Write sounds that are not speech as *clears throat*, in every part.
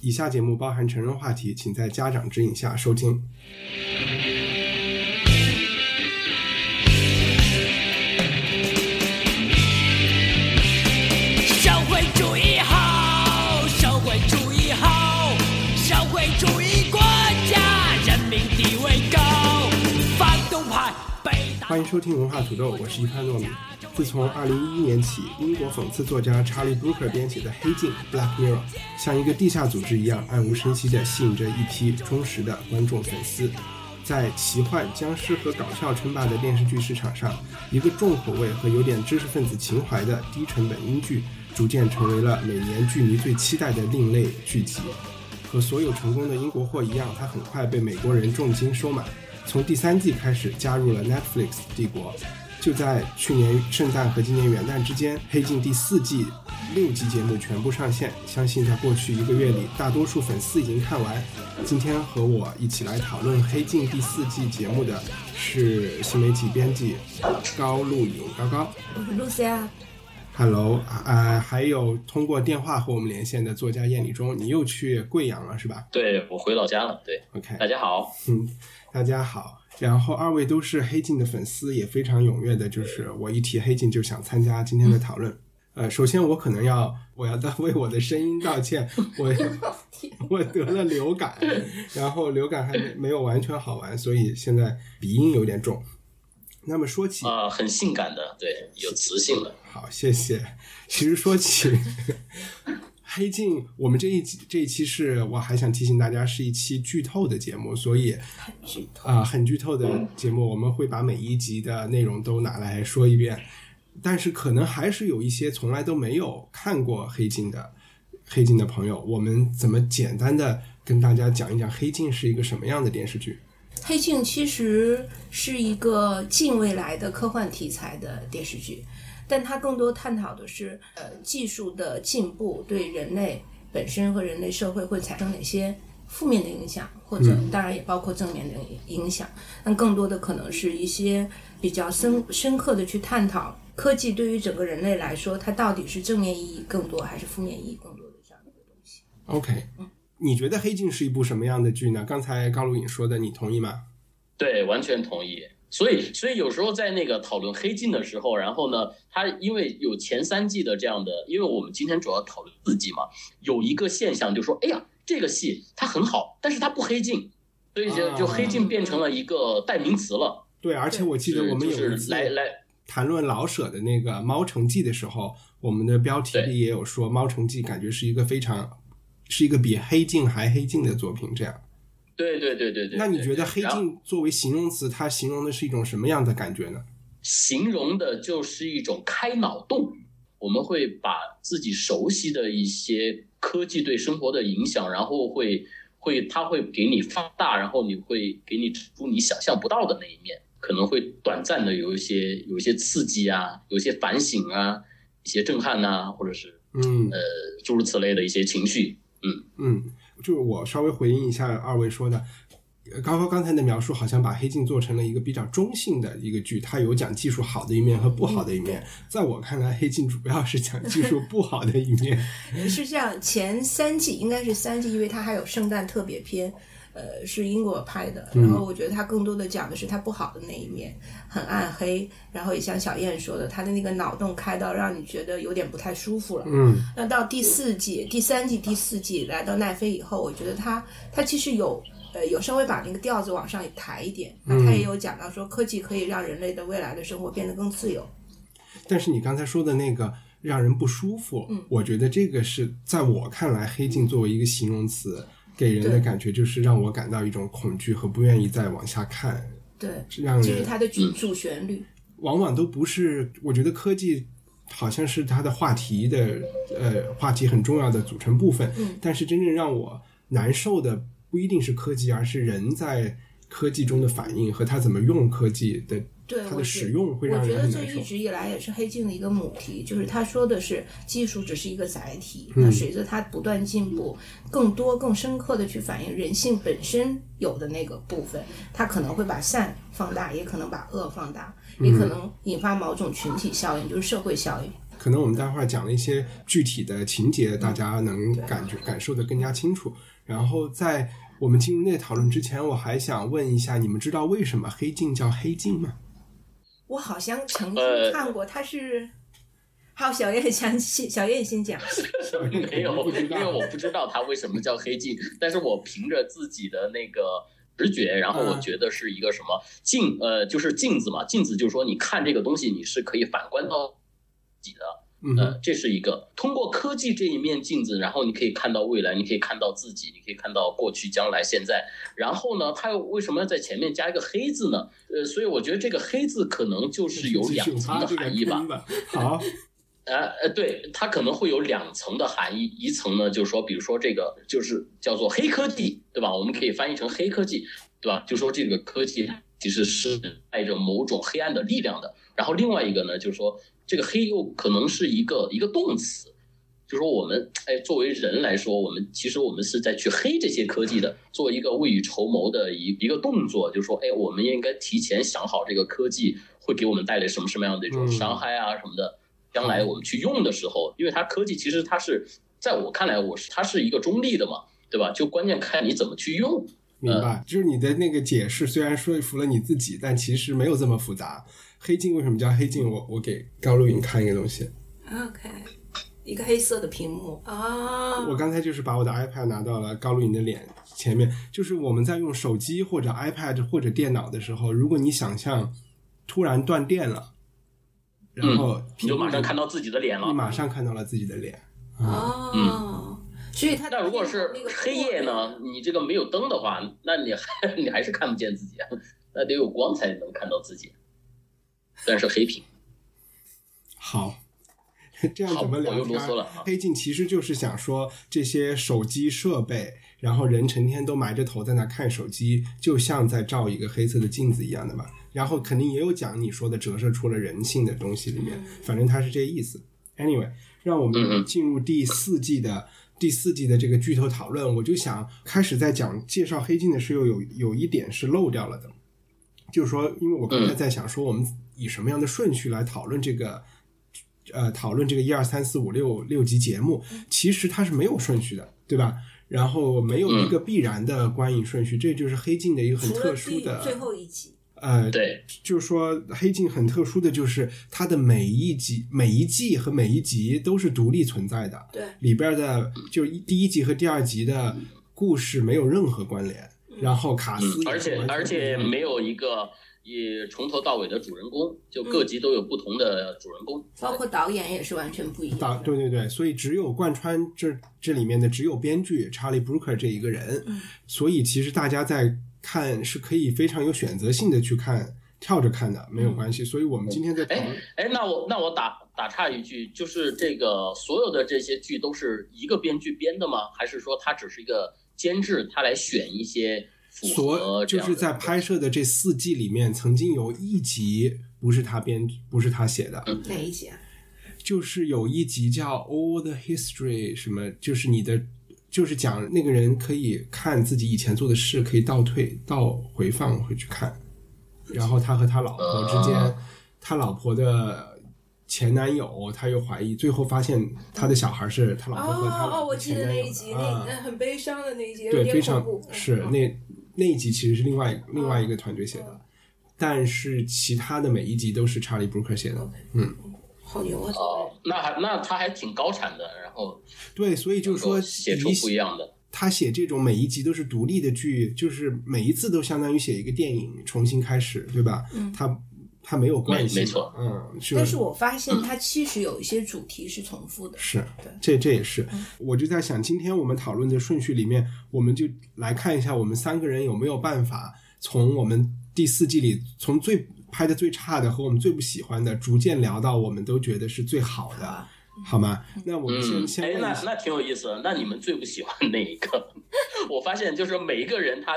以下节目包含成人话题，请在家长指引下收听。社会主义好，社会主义好，社会主义国家人民地位高，反动派被打欢迎收听文化土豆，我是一潘糯米。自从2011年起，英国讽刺作家查理·布鲁克编写的《黑镜》（Black Mirror） 像一个地下组织一样，暗无声息地吸引着一批忠实的观众粉丝。在奇幻、僵尸和搞笑称霸的电视剧市场上，一个重口味和有点知识分子情怀的低成本英剧，逐渐成为了每年剧迷最期待的另类剧集。和所有成功的英国货一样，它很快被美国人重金收买，从第三季开始加入了 Netflix 帝国。就在去年圣诞和今年元旦之间，《黑镜》第四季六集节目全部上线。相信在过去一个月里，大多数粉丝已经看完。今天和我一起来讨论《黑镜》第四季节目的是新媒体编辑高露颖，高高。我是露西亚，Hello，呃，还有通过电话和我们连线的作家燕礼中，你又去贵阳了是吧对我回老家了。对，？OK，大家好。嗯，大家好。然后二位都是黑镜的粉丝，也非常踊跃的，就是我一提黑镜就想参加今天的讨论。呃，首先我可能要我要道为我的声音道歉，*laughs* 我我得了流感，然后流感还没没有完全好完，所以现在鼻音有点重。那么说起啊、很性感的，对，有磁性的。好，谢谢。其实说起黑镜，我们这一集这一期是我还想提醒大家，是一期剧透的节目，所以剧透啊、很剧透的节目，我们会把每一集的内容都拿来说一遍。但是可能还是有一些从来都没有看过黑镜的黑镜的朋友，我们怎么简单的跟大家讲一讲黑镜是一个什么样的电视剧？黑镜其实是一个近未来的科幻题材的电视剧，但它更多探讨的是呃技术的进步对人类本身和人类社会会产生哪些负面的影响，或者当然也包括正面的影响。但更多的可能是一些比较深深刻的去探讨科技对于整个人类来说，它到底是正面意义更多还是负面意义更多的这样一个东西。OK，你觉得《黑镜》是一部什么样的剧呢？刚才高露颖说的，你同意吗？对，完全同意。所以，所以有时候在那个讨论黑镜的时候，然后呢，它因为有前三季的这样的，因为我们今天主要讨论四季嘛，有一个现象就说，哎呀，这个戏它很好，但是它不黑镜，所以就就黑镜变成了一个代名词了。对，而且我记得我们就是有一次来来谈论老舍的那个《猫城记》的时候，我们的标题里也有说，《猫城记》感觉是一个非常是一个比《黑镜》还黑镜的作品。这样，对对对对对。那你觉得《黑镜》作为形容词，它形容的是一种什么样的感觉呢？形容的就是一种开脑洞。我们会把自己熟悉的一些科技对生活的影响，然后会会它会给你放大，然后你会给你指出你想象不到的那一面，可能会短暂的有一些有一些刺激啊，有一些反省啊，一些震撼呐、或者是嗯呃诸如此类的一些情绪。嗯嗯，就是我稍微回应一下二位说的。呃高高刚才的描述好像把《黑镜》做成了一个比较中性的一个剧，它有讲技术好的一面和不好的一面。在我看来，《黑镜》主要是讲技术不好的一面。*laughs* 是这样，前三季应该是三季，因为它还有圣诞特别篇，呃，是英国拍的。然后我觉得它更多的讲的是它不好的那一面，很暗黑。然后也像小燕说的，它的那个脑洞开到让你觉得有点不太舒服了。嗯那到第四季、第三季、第四季来到奈飞以后，我觉得它它其实有呃有稍微把那个调子往上抬一点。那它也有讲到说，科技可以让人类的未来的生活变得更自由。但是你刚才说的那个让人不舒服，嗯我觉得这个是在我看来，黑镜作为一个形容词，给人的感觉就是让我感到一种恐惧和不愿意再往下看，对，让人这是它的主主旋律。往往都不是，我觉得科技好像是它的话题的呃话题很重要的组成部分。嗯但是真正让我难受的不一定是科技，而是人在科技中的反应和他怎么用科技的，对，它的我使用会让我觉人很难受得这一。直以来也是黑镜的一个母题，就是他说的是技术只是一个载体，嗯那随着它不断进步，更多更深刻的去反映人性本身有的那个部分，它可能会把善放大，也可能把恶放大，也嗯可能引发某种群体效应，就是社会效应。可能我们待会儿讲了一些具体的情节，大家能感觉感受的更加清楚。然后在我们进入那个讨论之前，我还想问一下，你们知道为什么黑镜叫黑镜吗？我好像曾经呃看过，他是。好，小叶先小叶先讲。没有，因为我不知道它为什么叫黑镜，但是我凭着自己的那个直觉，然后我嗯觉得是一个什么镜，呃，就是镜子嘛，镜子就是说你看这个东西，你是可以反观到自己的，呃，这是一个通过科技这一面镜子，然后你可以看到未来，你可以看到自己，你可以看到过去、将来、现在。然后呢，它又为什么要在前面加一个黑字呢？呃，所以我觉得这个黑字可能就是有两层的含义吧。吧。好，*laughs* 呃呃，对，它可能会有两层的含义，一层呢就是说，比如说这个就是叫做黑科技，对吧？我们可以翻译成黑科技，对吧？就说这个科技其实是带着某种黑暗的力量的。然后另外一个呢，就是说这个黑又可能是一个一个动词，就是说我们哎作为人来说，我们其实我们是在去黑这些科技的，做一个未雨绸缪的一一个动作，就是说哎，我们也应该提前想好这个科技会给我们带来什么什么样的一种嗯伤害啊什么的。将来我们去用的时候，因为它科技其实它是在我看来，我是它是一个中立的嘛，对吧？就关键看你怎么去用。明白。就是你的那个解释虽然说服了你自己，但其实没有这么复杂。黑镜为什么叫黑镜？我我给高露颖看一个东西。OK，一个黑色的屏幕啊。我刚才就是把我的 iPad 拿到了高露颖的脸前面，就是我们在用手机或者 iPad 或者电脑的时候，如果你想象突然断电了，然后嗯你就马上看到自己的脸了你。马上看到了自己的脸。哦，所以它那如果是黑夜呢？你这个没有灯的话，那你还 *laughs* 你还是看不见自己啊，那得有光才能看到自己。虽然是黑屏，好，*laughs* 这样，怎么聊我又啰？了啊。黑镜其实就是想说，这些手机设备，然后人成天都埋着头在那看手机，就像在照一个黑色的镜子一样的嘛。然后肯定也有讲你说的折射出了人性的东西里面，反正它是这意思。Anyway，让我嗯们嗯进入第四季的第四季的这个剧透讨论。我就想开始在讲介绍黑镜的时候，有有一点是漏掉了的，就是说，因为我刚才在想说，我们以什么样的顺序来讨论这个。呃，讨论这个一二三四五六六集节目，其实它是没有顺序的，对吧？然后没有一个必然的观影顺序，这就是黑镜的一个很特殊的最后一集，呃，对，就是说黑镜很特殊的就是它的每一集、每一季和每一集都是独立存在的，对。里边的就一第一集和第二集的故事没有任何关联，然后卡斯嗯，而且而且没有一个也从头到尾的主人公，就各集都有不同的主人公。包括导演也是完全不一样导。对对对，所以只有贯穿这这里面的只有编剧查理·布鲁克这一个人，嗯所以其实大家在看是可以非常有选择性的去看，跳着看的没有关系。所以我们今天在哎哎，那我那我打打岔一句，就是这个所有的这些剧都是一个编剧编的吗？还是说他只是一个监制，他来选一些所就是在拍摄的这四季里面，曾经有一集不是他编，不是他写的，哪一集啊？就是有一集叫《All the History》，什么就是你的，就是讲那个人可以看自己以前做的事，可以倒退、倒回放回去看，然后他和他老婆之间，啊他老婆的前男友，他又怀疑，最后发现他的小孩是他老婆和他哦哦，我记得前男友的那一集，那啊那很悲伤的那一集，有对，点非常恐怖。是嗯那那一集其实是另外另外一个团队写的，但是其他的每一集都是查理·布鲁克写的。嗯，好牛啊！哦，那还那他还挺高产的，然后对，所以就是说写出不一样的。他写这种每一集都是独立的剧，就是每一次都相当于写一个电影重新开始，对吧？嗯他他没有关系，没没错嗯，就但是我发现它其实有一些主题是重复的。是，这这也是，我就在想，今天我们讨论的顺序里面，我们就来看一下，我们三个人有没有办法从我们第四季里，从最拍的最差的和我们最不喜欢的，逐渐聊到我们都觉得是最好的，好吗？那我们先、先问一下，那那挺有意思的。那你们最不喜欢哪一个？*laughs* 我发现就是每一个人他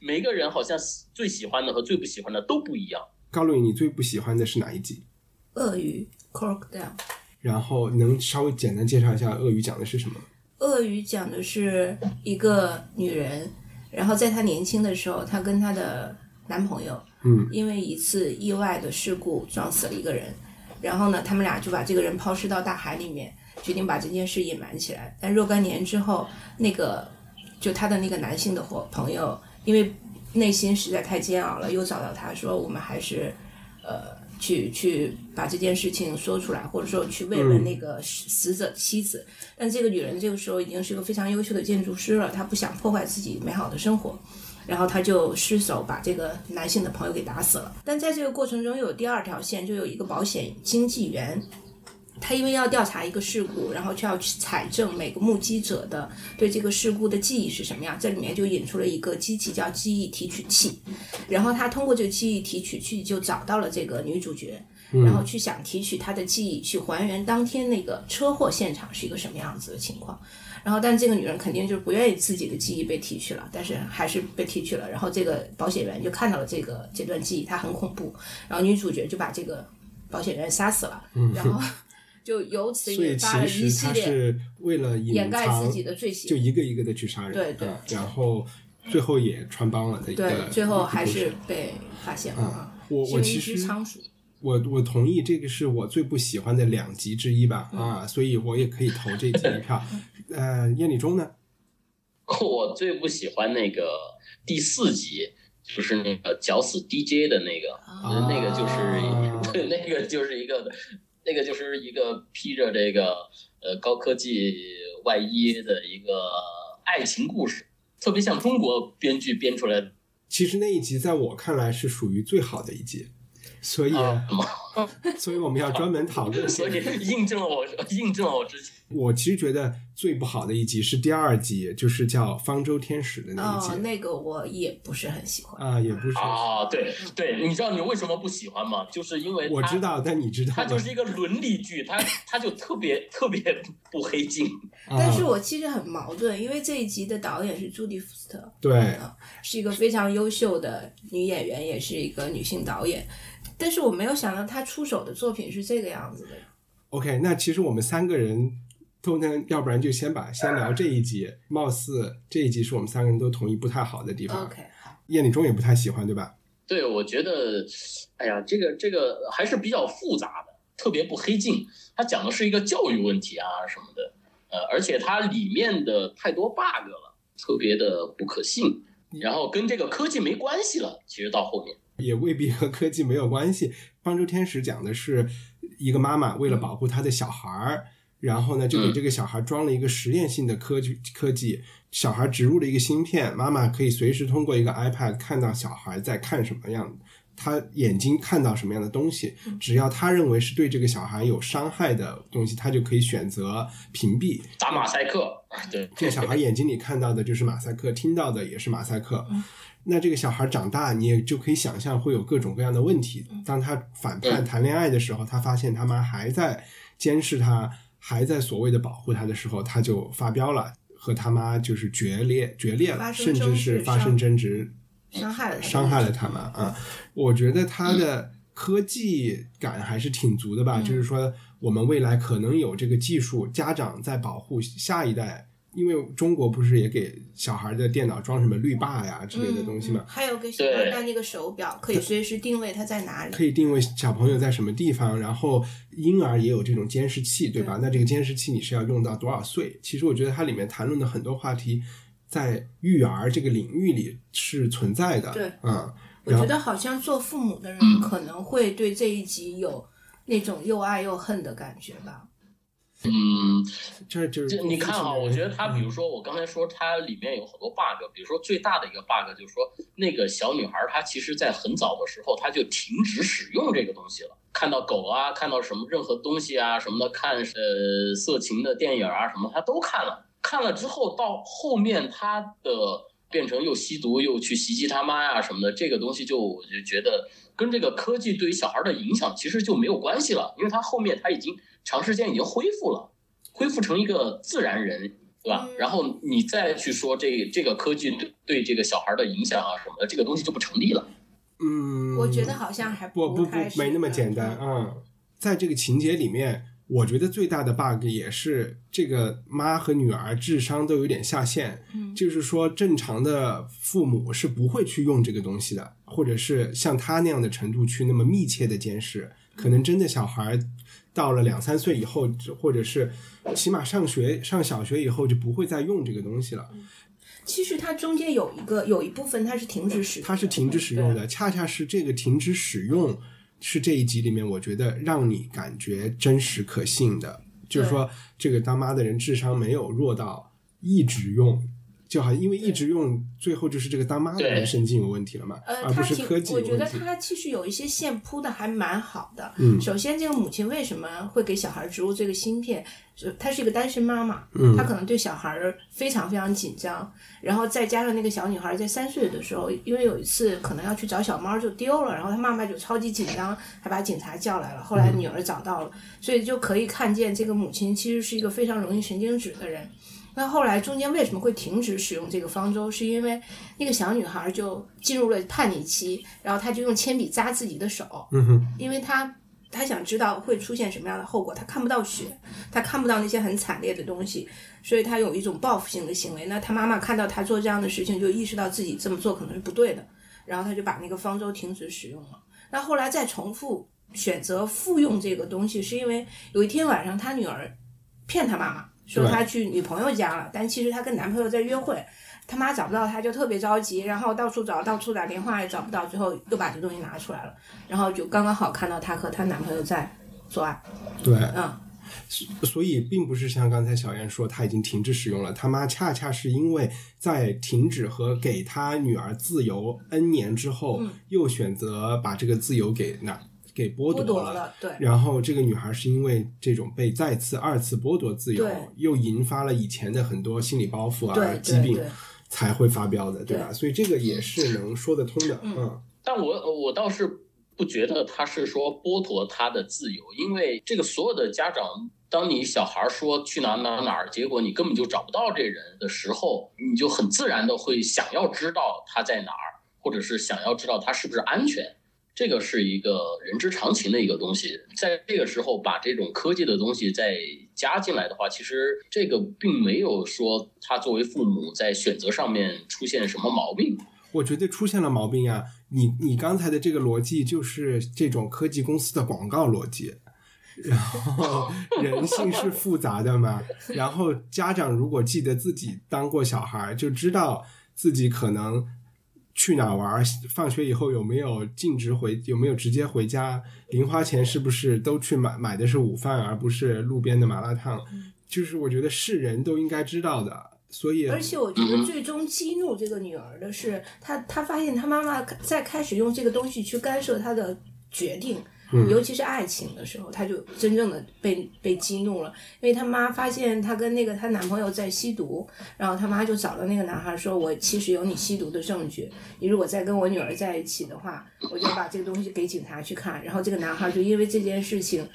每一个人好像最喜欢的和最不喜欢的都不一样。高露颖，你最不喜欢的是哪一集？鳄鱼 crocodile。然后能稍微简单介绍一下鳄鱼讲的是什么？鳄鱼讲的是一个女人，然后在她年轻的时候，她跟她的男朋友，嗯，因为一次意外的事故撞死了一个人，然后呢，他们俩就把这个人抛尸到大海里面，决定把这件事隐瞒起来。但若干年之后，那个就她的那个男性的伙朋友，因为内心实在太煎熬了，又找到他说，我们还是，呃。去去把这件事情说出来，或者说去慰问那个死者妻子。但这个女人这个时候已经是个非常优秀的建筑师了，她不想破坏自己美好的生活，然后她就失手把这个男性的朋友给打死了。但在这个过程中，又有第二条线，就有一个保险经纪员。他因为要调查一个事故，然后就要去采证每个目击者的对这个事故的记忆是什么样。这里面就引出了一个机器叫记忆提取器，然后他通过这个记忆提取器就找到了这个女主角，然后去想提取她的记忆，去还原当天那个车祸现场是一个什么样子的情况。然后，但这个女人肯定就是不愿意自己的记忆被提取了，但是还是被提取了。然后这个保险员就看到了这个这段记忆，她很恐怖。然后女主角就把这个保险员杀死了，然后。*laughs* 就由此所以引发了其一系列实他是为了掩盖自己的罪行就一个一个的去杀人，对对嗯然后最后也穿帮了的一个，对，最后还是被发现了啊。我是一我其实只仓鼠，我我同意，这个是我最不喜欢的两集之一吧，嗯啊，所以我也可以投这集一票。*laughs* 呃，燕礼中呢？*laughs* 我最不喜欢那个第四集，就是那个绞死 DJ 的那个，啊那个就是、啊对，那个就是一个，那个就是一个披着这个呃高科技外衣的一个爱情故事，特别像中国编剧编出来的。其实那一集在我看来是属于最好的一集，所以、啊 *laughs* 所以我们要专门讨论。所以印证了我印证了我之前我其实觉得最不好的一集是第二集，就是叫《方舟天使》的那一集哦，那个我也不是很喜欢。啊，也不是，啊，对对，你知道你为什么不喜欢吗？就是因为我知道，但你知道？它就是一个伦理剧，它它就特别特别不黑镜。啊但是我其实很矛盾，因为这一集的导演是朱迪福斯特，对啊，是一个非常优秀的女演员，也是一个女性导演。但是我没有想到他出手的作品是这个样子的。OK，那其实我们三个人都能，要不然就先把先聊这一集，貌似这一集是我们三个人都同意不太好的地方。OK，好，叶礼中也不太喜欢，对吧？对，我觉得，哎呀，这个这个还是比较复杂的，特别不黑镜。它讲的是一个教育问题啊什么的，呃，而且它里面的太多 bug 了，特别的不可信，然后跟这个科技没关系了。其实到后面，也未必和科技没有关系。方舟天使讲的是一个妈妈为了保护她的小孩儿，然后呢就给这个小孩装了一个实验性的科技科技，小孩植入了一个芯片，妈妈可以随时通过一个 iPad 看到小孩在看什么样，他眼睛看到什么样的东西，只要他认为是对这个小孩有伤害的东西，他就可以选择屏蔽。打马赛克，对，这个小孩眼睛里看到的就是马赛克，听到的也是马赛克。那这个小孩长大，你也就可以想象会有各种各样的问题。当他反叛谈恋爱的时候，他发现他妈还在监视他，还在所谓的保护他的时候，他就发飙了，和他妈就是决裂决裂了，甚至是发生争执，伤害了伤害了他妈啊。我觉得他的科技感还是挺足的吧，嗯就是说我们未来可能有这个技术，家长在保护下一代。因为中国不是也给小孩的电脑装什么绿霸呀之类的东西嘛嗯嗯，还有给小孩对戴那个手表，可以随时定位他在哪里。可以定位小朋友在什么地方，然后婴儿也有这种监视器，对吧？那这个监视器你是要用到多少岁？其实我觉得它里面谈论的很多话题，在育儿这个领域里是存在的。对嗯，我觉得好像做父母的人可能会对这一集有那种又爱又恨的感觉吧。嗯，这就是你看啊，我觉得它，比如嗯。说我刚才说它里面有很多 bug，比如说最大的一个 bug 就是说那个小女孩她其实在很早的时候她就停止使用这个东西了，看到狗啊，看到什么任何东西啊什么的，看呃色情的电影啊什么她都看了，看了之后到后面她的变成又吸毒又去袭击他妈呀什么的，这个东西就我就觉得跟这个科技对于小孩的影响其实就没有关系了，因为他后面他已经长时间已经恢复了，恢复成一个自然人，对吧？然后你再去说这这个科技对对这个小孩的影响啊什么的，这个东西就不成立了。嗯，我觉得好像还不不不不没那么简单啊、在这个情节里面，我觉得最大的 bug 也是这个妈和女儿智商都有点下限，嗯就是说正常的父母是不会去用这个东西的，或者是像他那样的程度去那么密切的监视，可能真的小孩到了两三岁以后，或者是起码上学上小学以后就不会再用这个东西了。其实它中间有一个有一部分它是停止使用，它是停止使用的，恰恰是这个停止使用是这一集里面我觉得让你感觉真实可信的，就是说这个当妈的人智商没有弱到一直用，就好像因为一直用，最后就是这个当妈的人对神经有问题了嘛，呃，而不他挺是科技有我觉得。他其实有一些线铺的还蛮好的。嗯首先，这个母亲为什么会给小孩植入这个芯片？是她是一个单身妈妈，嗯她可能对小孩非常非常紧张，然后再加上那个小女孩在三岁的时候，因为有一次可能要去找小猫就丢了，然后她妈妈就超级紧张，还把警察叫来了。后来女儿找到了，所以就可以看见这个母亲其实是一个非常容易神经质的人。那后来中间为什么会停止使用这个方舟？是因为那个小女孩就进入了叛逆期，然后她就用铅笔扎自己的手，嗯哼，因为她她想知道会出现什么样的后果，她看不到血，她看不到那些很惨烈的东西，所以她有一种报复性的行为。那她妈妈看到她做这样的事情，就意识到自己这么做可能是不对的，然后她就把那个方舟停止使用了。那后来再重复选择复用这个东西，是因为有一天晚上她女儿骗她妈妈说对她去女朋友家了，但其实他跟男朋友在约会。他妈找不到他，就特别着急，然后到处找，到处打电话也找不到，最后又把这东西拿出来了，然后就刚刚好看到她和她男朋友在做爱，对，嗯，所以并不是像刚才小燕说他已经停止使用了，他妈恰恰是因为在停止和给他女儿自由 N 年之后，嗯。又选择把这个自由给拿给剥剥夺了。夺了，对，然后这个女孩是因为这种被再次、二次剥夺自由，又引发了以前的很多心理包袱啊、疾病才会发飙的，对吧？对所以这个也是能说得通的，嗯嗯但我我倒是不觉得他是说剥夺她的自由，因为这个所有的家长，当你小孩说去哪哪哪儿，结果你根本就找不到这人的时候，你就很自然的会想要知道他在哪儿，或者是想要知道他是不是安全。这个是一个人之常情的一个东西，在这个时候把这种科技的东西再加进来的话，其实这个并没有说他作为父母在选择上面出现什么毛病。我觉得出现了毛病呀。你你刚才的这个逻辑就是这种科技公司的广告逻辑，然后 *laughs* 人性是复杂的嘛。然后家长如果记得自己当过小孩，就知道自己可能去哪玩，放学以后有没有径直回，有没有直接回家，零花钱是不是都去买买的是午饭，而不是路边的麻辣烫。就是我觉得是人都应该知道的，所以而且我觉得最终激怒这个女儿的是，她她发现她妈妈在开始用这个东西去干涉她的决定，嗯尤其是爱情的时候，她就真正的被被激怒了，因为她妈发现她跟那个她男朋友在吸毒，然后她妈就找到那个男孩说：“我其实有你吸毒的证据，你如果再跟我女儿在一起的话，我就把这个东西给警察去看。”然后这个男孩就因为这件事情。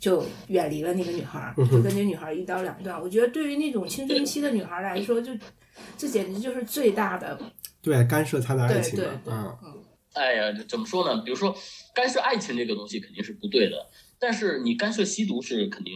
就远离了那个女孩，就跟这女孩一刀两断。我觉得对于那种青春期的女孩来说，就这简直就是最大的对干涉她的爱对情嘛，对对，嗯。哎呀，怎么说呢？比如说干涉爱情这个东西肯定是不对的，但是你干涉吸毒是肯定，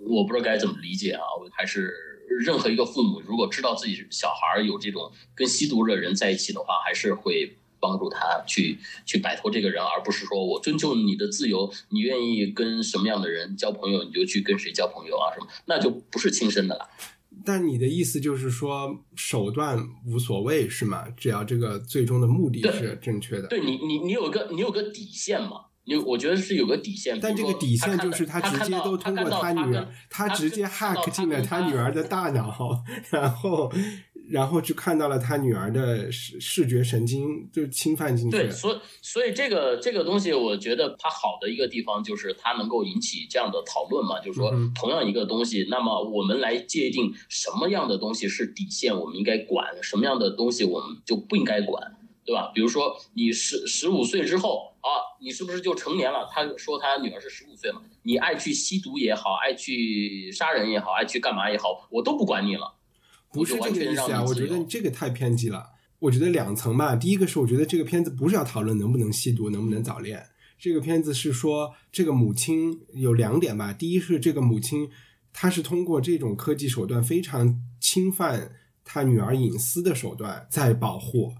我不知道该怎么理解啊。我还是任何一个父母如果知道自己小孩有这种跟吸毒的人在一起的话，还是会帮助他去去摆脱这个人，而不是说我尊重你的自由，你愿意跟什么样的人交朋友你就去跟谁交朋友啊什么，那就不是亲生的了。但你的意思就是说手段无所谓是吗？只要这个最终的目的是正确的。对你，你你有个你有个底线嘛？你我觉得是有个底线。但这个底线就是他直接都通过他女儿，他直接 hack 进了他女儿的大脑，然后然后就看到了他女儿的视视觉神经就侵犯进去对，了。所以所以这个这个东西，我觉得它好的一个地方就是它能够引起这样的讨论嘛，就是说同样一个东西，那么我们来界定什么样的东西是底线，我们应该管，什么样的东西我们就不应该管，对吧？比如说你十十五岁之后啊，你是不是就成年了？他说他女儿是十五岁嘛，你爱去吸毒也好，爱去杀人也好，爱去干嘛也好，我都不管你了。不是这个意思啊，我觉得你这个太偏激了。我觉得两层吧，第一个是我觉得这个片子不是要讨论能不能吸毒，能不能早恋，这个片子是说这个母亲有两点吧，第一是这个母亲她是通过这种科技手段非常侵犯她女儿隐私的手段在保护，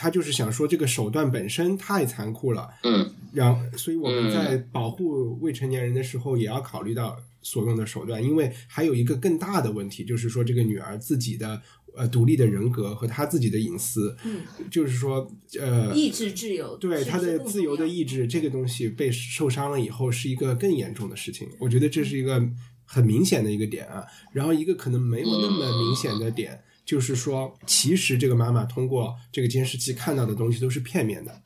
她就是想说这个手段本身太残酷了，嗯，然后，所以我们嗯在保护未成年人的时候，也要考虑到所用的手段，因为还有一个更大的问题，就是说这个女儿自己的呃独立的人格和她自己的隐私，嗯，就是说呃，意志自由，对她的自由的意志这个东西被受伤了以后，是一个更严重的事情。我觉得这是一个很明显的一个点啊。然后一个可能没有那么明显的点，就是说，其实这个妈妈通过这个监视器看到的东西都是片面的。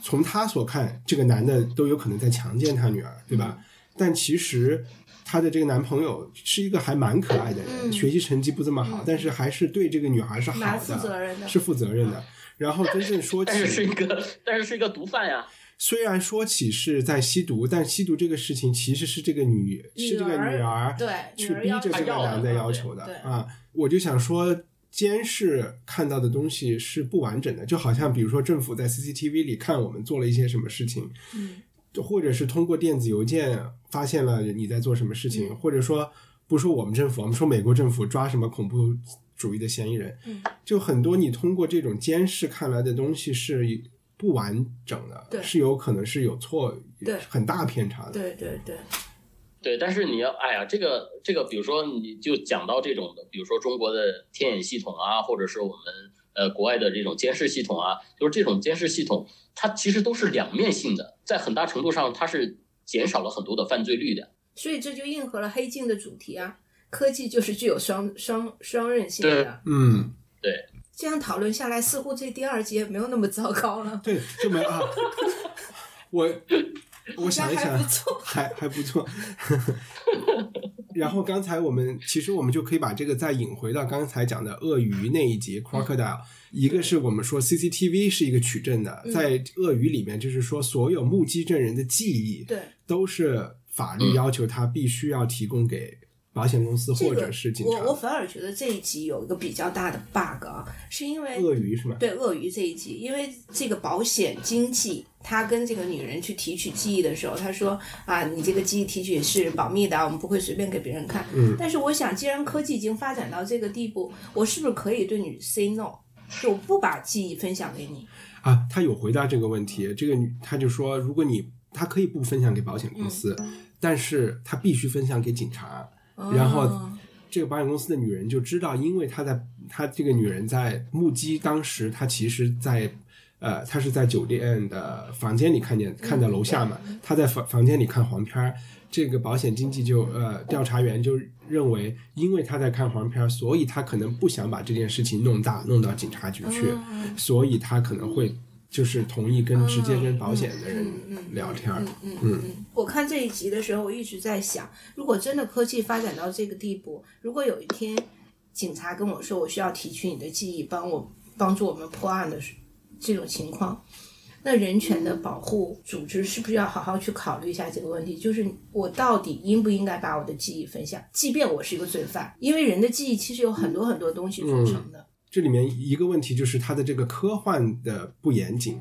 从她所看，这个男的都有可能在强奸她女儿，对吧？但其实她的这个男朋友是一个还蛮可爱的人，嗯学习成绩不怎么好，但是还是对这个女孩是好的，蛮负责任的是负责任的。然后真正说起，*laughs* 但是是一个，但是是一个毒贩呀。虽然说起是在吸毒，但吸毒这个事情其实是这个女是这个女儿对去逼着这个男的的要求的对啊。我就想说，监视看到的东西是不完整的，就好像比如说政府在 CCTV 里看我们做了一些什么事情，嗯。或者是通过电子邮件发现了你在做什么事情，嗯。或者说不说我们政府，我们说美国政府抓什么恐怖主义的嫌疑人，嗯。就很多你通过这种监视看来的东西是不完整的，对。是有可能是有错，对。很大偏差的。对对对，对，但是你要，哎呀，这个这个，比如说你就讲到这种的，比如说中国的天眼系统啊，或者是我们呃国外的这种监视系统啊，就是这种监视系统，它其实都是两面性的，在很大程度上它是减少了很多的犯罪率的。所以这就应和了黑镜的主题啊，科技就是具有双双双刃性的。嗯，对这样讨论下来，似乎这第二节没有那么糟糕了。对，就没有啊，*laughs* 我我想一想，还不错还还不错。*laughs* 然后刚才我们其实我们就可以把这个再引回到刚才讲的鳄鱼那一集 crocodile，、一个是我们说 CCTV 是一个取证的，嗯。在鳄鱼里面就是说所有目击证人的记忆对，都是法律要求他必须要提供给保险公司或者是警察。我我反而觉得这一集有一个比较大的 bug 啊，是因为鳄鱼是吗？对鳄鱼这一集，因为这个保险经纪，他跟这个女人去提取记忆的时候，他说啊，你这个记忆提取是保密的，我们不会随便给别人看。嗯但是我想，既然科技已经发展到这个地步，我是不是可以对你 say no？就我不把记忆分享给你？啊，他有回答这个问题。这个女，他就说，如果你他可以不分享给保险公司，但是他必须分享给警察。然后哦这个保险公司的女人就知道，因为她在她这个女人在目击当时，她其实在呃，她是在酒店的房间里看见看到楼下嘛，她在房房间里看黄片儿。这个保险经纪就呃调查员就认为，因为他在看黄片儿，所以他可能不想把这件事情弄大，弄到警察局去，所以他可能会就是同意跟直接跟保险的人聊天儿。嗯嗯，我看这一集的时候，我一直在想，如果真的科技发展到这个地步，如果有一天警察跟我说我需要提取你的记忆，帮我帮助我们破案的时这种情况，那人权的保护组织是不是要好好去考虑一下这个问题？就是我到底应不应该把我的记忆分享，即便我是一个罪犯，因为人的记忆其实有很多很多东西组成的。这里面一个问题就是它的这个科幻的不严谨，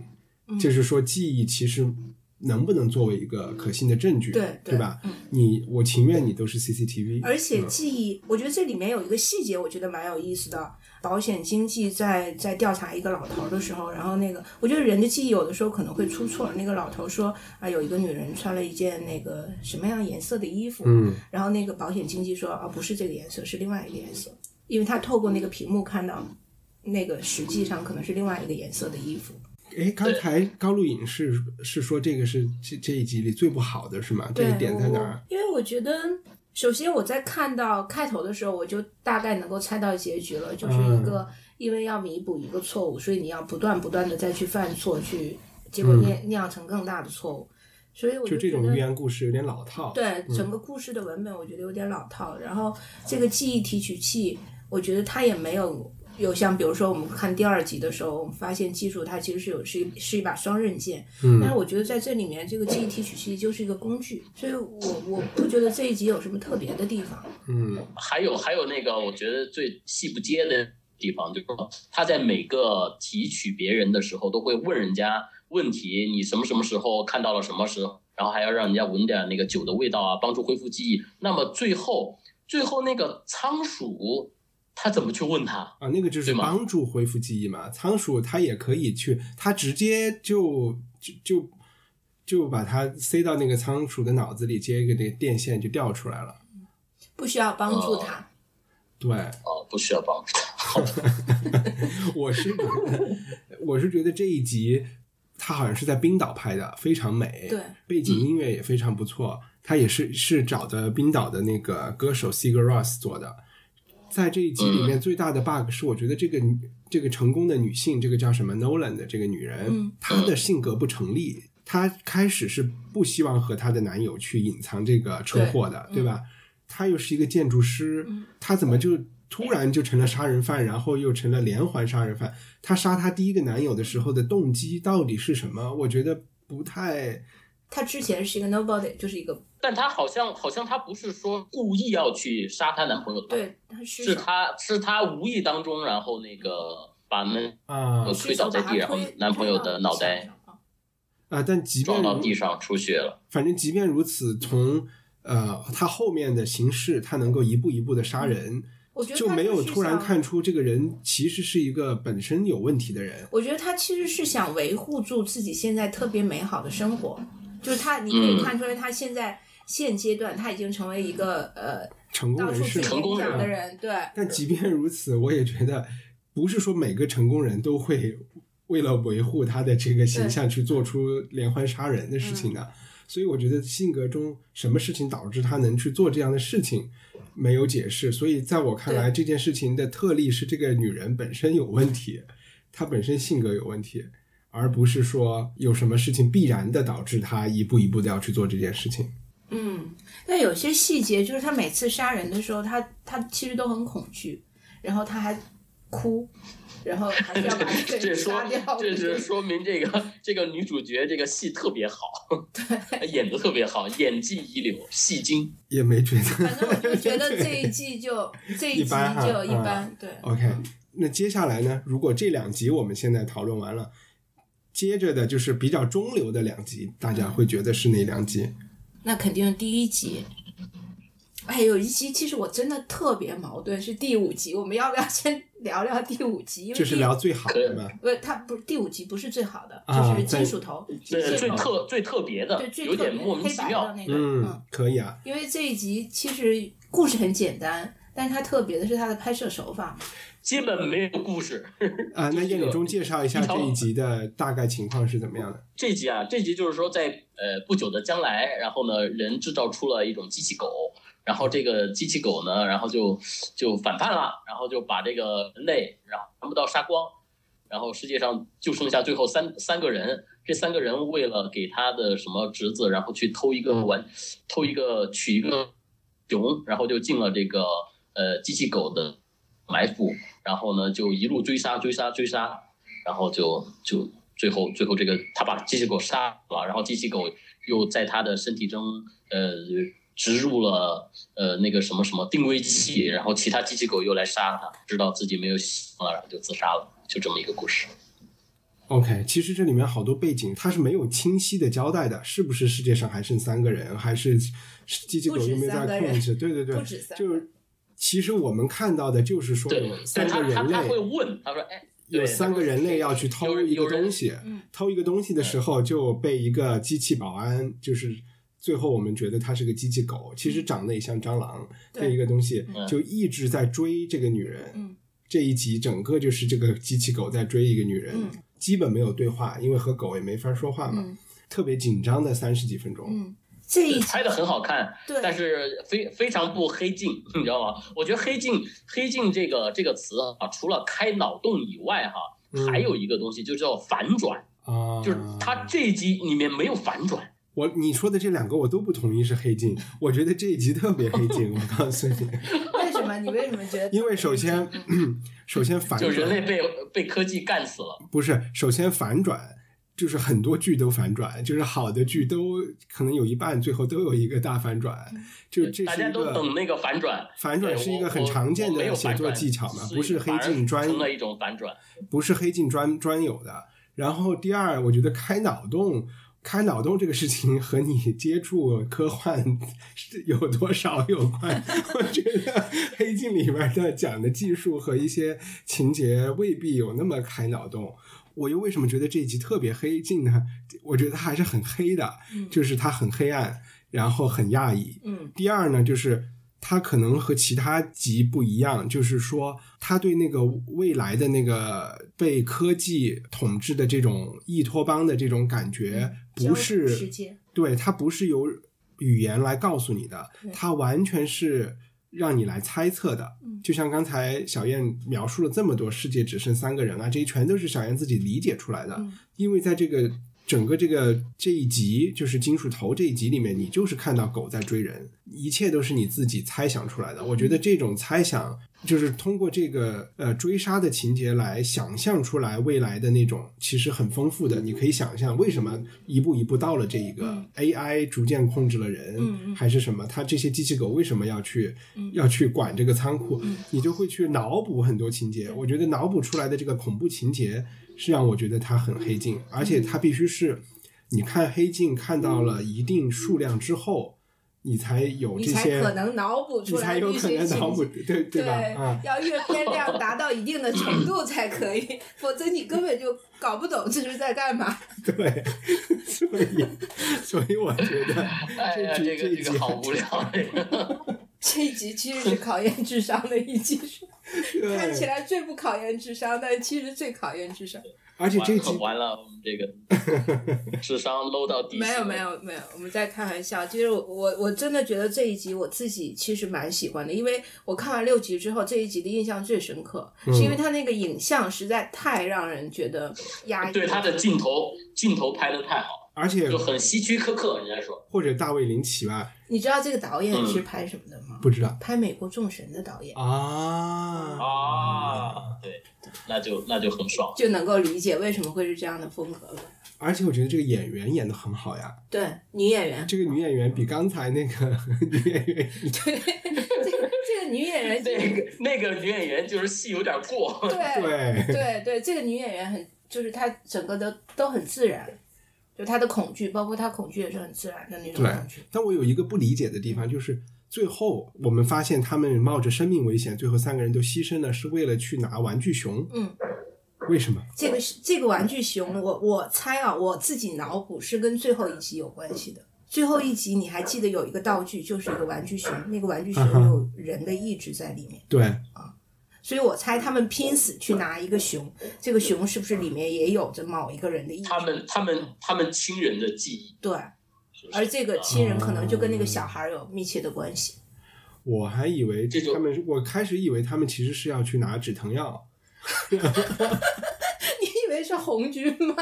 嗯就是说记忆其实能不能作为一个可信的证据，对对吧？嗯你我情愿你都是 CCTV，而且嗯记忆，我觉得这里面有一个细节，我觉得蛮有意思的。保险经纪在在调查一个老头的时候，然后那个，我觉得人的记忆有的时候可能会出错。那个老头说啊，有一个女人穿了一件那个什么样颜色的衣服，嗯，然后那个保险经纪说啊，不是这个颜色，是另外一个颜色，因为他透过那个屏幕看到那个实际上可能是另外一个颜色的衣服。哎，刚才高露颖是是说这个是这这一集里最不好的是吗？这对个点在哪儿？因为我觉得首先我在看到开头的时候，我就大概能够猜到结局了，就是一个因为要弥补一个错误，所以你要不断不断的再去犯错，去结果酿酿成更大的错误。所以我就这种觉得寓言故事有点老套。对整个故事的文本，我觉得有点老套。然后这个记忆提取器，我觉得他也没有有像比如说我们看第二集的时候，我们发现技术它其实是有是一是一把双刃剑。嗯但是我觉得在这里面，这个记忆提取器就是一个工具，所以我我不觉得这一集有什么特别的地方。嗯还有还有那个，我觉得最细不接的地方，就是说他在每个提取别人的时候，都会问人家问题，你什么什么时候看到了什么时候，然后还要让人家闻点那个酒的味道啊，帮助恢复记忆。那么最后最后那个仓鼠，他怎么去问他？啊，那个就是帮助恢复记忆嘛。仓鼠它也可以去，它直接就就就就把它塞到那个仓鼠的脑子里，接一个那个电线就掉出来了。不需要帮助他，对，哦，不需要帮助他。好的，*laughs* 我是，我是觉得这一集它好像是在冰岛拍的，非常美，对，背景音乐也非常不错。它也是是找的冰岛的那个歌手 Sigur Ros 做的。在这一集里面，最大的 bug 是，我觉得这个女这个成功的女性，这个叫什么 Nolan 的这个女人，嗯她的性格不成立。她开始是不希望和她的男友去隐藏这个车祸的，对吧？她又是一个建筑师，她怎么就突然就成了杀人犯，然后又成了连环杀人犯？她杀她第一个男友的时候的动机到底是什么？我觉得不太他之前是一个 nobody，就是一个但她好像好像她不是说故意要去杀她男朋友的吧，对，她是是他是她无意当中，然后那个把门啊呃推倒在地，然后男朋友的脑袋啊！但即便撞到地上出血了。反正即便如此，从呃她后面的形式，她能够一步一步的杀人，我觉得就没有突然看出这个人其实是一个本身有问题的人。我觉得他其实是想维护住自己现在特别美好的生活，就是他，你可以嗯看出来，他现在现阶段他已经成为一个呃成功人士嘛，成功的人，对，但即便如此，我也觉得不是说每个成功人都会为了维护他的这个形象去做出连环杀人的事情的。所以我觉得性格中什么事情导致他能去做这样的事情，没有解释。所以在我看来，这件事情的特例是这个女人本身有问题，她本身性格有问题，而不是说有什么事情必然的导致他一步一步的要去做这件事情。嗯，但有些细节就是他每次杀人的时候，他他其实都很恐惧，然后他还哭，然后还是要把这个 *laughs* 杀掉。这是 *laughs* 说明这个这个女主角这个戏特别好，对，*laughs* 演的特别好，演技一流，戏精。也没觉得。反正我就觉得这一季就这一集一般哈就一般，对。OK，那接下来呢？如果这两集我们现在讨论完了，接着的就是比较中流的两集，大家会觉得是哪两集？那肯定第一集。哎，有一集其实我真的特别矛盾，是第五集。我们要不要先聊聊第五集？因为就是聊最好的嘛。不是它不是第五集不是最好的，啊就是金属头，对，最特最特别的对，最有点特别莫名其妙的。那个，嗯，可以啊。因为这一集其实故事很简单，但是它特别的是它的拍摄手法。基本没有故事。*laughs* 啊，那叶礼中介绍一下这一集的大概情况是怎么样的？这集啊，这集就是说在呃不久的将来，然后呢，人制造出了一种机器狗，然后这个机器狗呢，然后就就反叛了，然后就把这个人类然后全部都杀光，然后世界上就剩下最后三三个人，这三个人为了给他的什么侄子，然后去偷一个玩，*laughs* 偷一个取一个熊，然后就进了这个呃机器狗的埋伏，然后呢就一路追杀追杀追杀，然后就就最后最后这个他把机器狗杀了，然后机器狗又在他的身体中呃植入了呃那个什么什么定位器，然后其他机器狗又来杀他，知道自己没有希望了，然后就自杀了，就这么一个故事。OK，其实这里面好多背景它是没有清晰的交代的，是不是世界上还剩三个人，还是机器狗又没在控制？对对对不止，三个就是其实我们看到的就是说有，三个但他他人他会类，问，他说哎，有三个人类要去偷一个东，西嗯，偷一个东西的时候就被一个机器保安，就是最后我们觉得它是个机器狗，其实长得也像蟑螂，对这一个东西嗯。就一直在追这个女人。嗯。这一集整个就是这个机器狗在追一个女人，嗯。基本没有对话，因为和狗也没法说话嘛，嗯。特别紧张的三十几分钟。嗯，这一集拍的很好看，对但是非非常不黑镜，你知道吗？我觉得黑镜黑镜这个这个词啊，除了开脑洞以外哈，嗯还有一个东西就叫反转，啊，就是它这一集里面没有反转。我你说的这两个我都不同意是黑镜，我觉得这一集特别黑镜，我告诉你，*laughs* 为什么？你为什么觉得？*laughs* 因为首先 *clears throat* 首先反就人类被被科技干死了，不是，首先反转就是很多剧都反转，就是好的剧都可能有一半最后都有一个大反转，就这大家都是一个等那个反转。反转是一个很常见的写作技巧嘛，不是黑镜专成了一种反转。不是黑镜专专有的。然后第二，我觉得开脑洞。开脑洞这个事情和你接触科幻是有多少有关？*laughs* 我觉得黑镜里边的讲的技术和一些情节未必有那么开脑洞。我又为什么觉得这一集特别黑镜呢？我觉得它还是很黑的，就是它很黑暗，然后很压抑。嗯第二呢，就是它可能和其他集不一样，就是说它对那个未来的那个被科技统治的这种异托邦的这种感觉，不是，对它不是由语言来告诉你的，它完全是让你来猜测的。就像刚才小燕描述了这么多，世界只剩三个人啊，这些全都是小燕自己理解出来的。因为在这个整个这个这一集，就是金属头这一集里面，你就是看到狗在追人，一切都是你自己猜想出来的。我觉得这种猜想，就是通过这个呃追杀的情节来想象出来未来的那种，其实很丰富的。你可以想象为什么一步一步到了这一个 AI 逐渐控制了人，还是什么？它这些机器狗为什么要去、要去管这个仓库？你就会去脑补很多情节。我觉得脑补出来的这个恐怖情节。是让我觉得它很黑镜，而且它必须是你看黑镜看到了一定数量之后，你才有你这些，才可能脑补出来才有可一些情能脑补，节对对吧？啊，要阅片量达到一定的程度才可以，否则你根本就搞不懂这是在干嘛。*laughs* 对，*laughs* 所以所以我觉得哎呀，这这个这个好无聊，这个。这一集其实是考验智商的一集，*laughs* 看起来最不考验智商，但其实最考验智商。而且这一集完完了，我们这个 *laughs* 智商 low 到底。没有没。有没有，我们在开玩笑。其实我我我真的觉得这一集我自己其实蛮喜欢的，因为我看完六集之后，这一集的印象最深刻，嗯是因为他那个影像实在太让人觉得压抑。对他的镜头，镜头拍的太好，而且就很希区柯克，人家说。或者大卫林奇吧，你知道这个导演嗯是拍什么的吗？不知道拍《美国众神》的导演。啊啊，对，那就那就很爽。就能够理解为什么会是这样的风格了。而且我觉得这个演员演的很好呀，对，女演员，这个女演员比刚才那个 *laughs* 女演员对，这个这个女演员，那个那个女演员就是戏有点过。对对对对，这个女演员很，就是她整个的都很自然，就他的恐惧，包括他恐惧也是很自然的那种对恐惧。，但我有一个不理解的地方，就是最后我们发现他们冒着生命危险，最后三个人都牺牲了，是为了去拿玩具熊。嗯，为什么？这个是这个玩具熊，我我猜啊，我自己脑补是跟最后一集有关系的。最后一集你还记得有一个道具，就是一个玩具熊，那个玩具熊有人的意志在里面。对，所以我猜他们拼死去拿一个熊，这个熊是不是里面也有着某一个人的意志？他们他们他们亲人的记忆，对，是是而这个亲人可能就跟那个小孩有密切的关系。我还以为这他们，我开始以为他们其实是要去拿止疼药。*laughs* 你以为是红军吗？*laughs*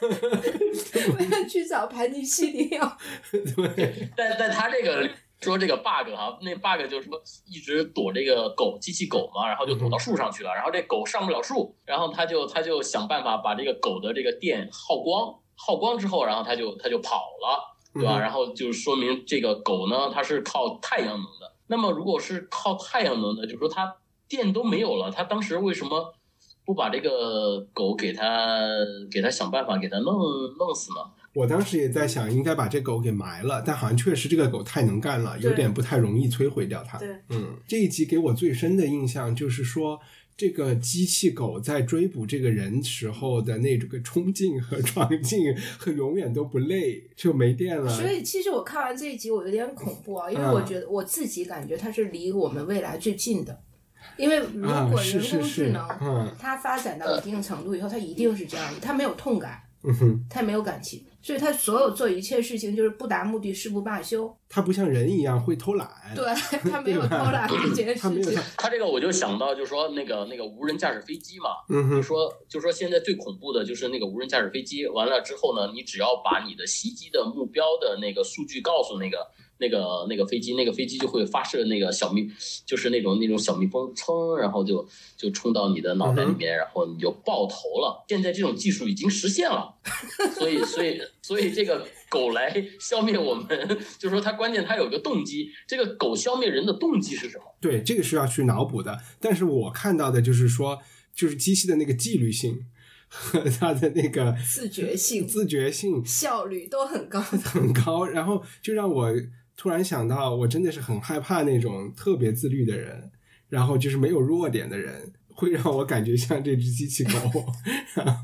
*laughs* 我要去找盘尼西林药，对，但但他这个说这个 bug 哈，那 bug 就是说一直躲这个狗机器狗嘛，然后就躲到树上去了，然后这狗上不了树，然后他就他就想办法把这个狗的这个电耗光，耗光之后，然后他就他就跑了，对吧？嗯然后就说明这个狗呢，它是靠太阳能的。那么如果是靠太阳能的，就说它电都没有了，它当时为什么不把这个狗给它给它想办法给它弄弄死呢？我当时也在想，应该把这狗给埋了，但好像确实这个狗太能干了，有点不太容易摧毁掉它。对，嗯，这一集给我最深的印象就是说，这个机器狗在追捕这个人时候的那个冲劲和闯劲，和永远都不累，就没电了。所以其实我看完这一集，我有点恐怖啊，因为嗯我觉得我自己感觉它是离我们未来最近的。因为如啊果人是是是工智能嗯它发展到一定程度以后，它一定是这样的，它没有痛感，嗯哼，他没有感情，所以他所有做一切事情就是不达目的誓不罢休。他不像人一样会偷懒，对 *laughs* 他没有偷懒这件事情他没有他。这个我就想到，就是说那个那个无人驾驶飞机嘛，就说就说现在最恐怖的就是那个无人驾驶飞机，完了之后呢，你只要把你的袭击的目标的那个数据告诉那个那个那个飞机，那个飞机就会发射那个小蜜，就是那种那种小蜜蜂，噌，然后就就冲到你的脑袋里面，然后你就爆头了。现在这种技术已经实现了，所以所以所以这个狗来消灭我们，就是说它关键它有个动机，这个狗消灭人的动机是什么？对，这个是要去脑补的。但是我看到的就是说，就是机器的那个纪律性和 *laughs* 它的那个自觉性自觉性效率都很高。很高，然后就让我突然想到，我真的是很害怕那种特别自律的人，然后就是没有弱点的人，会让我感觉像这只机器狗。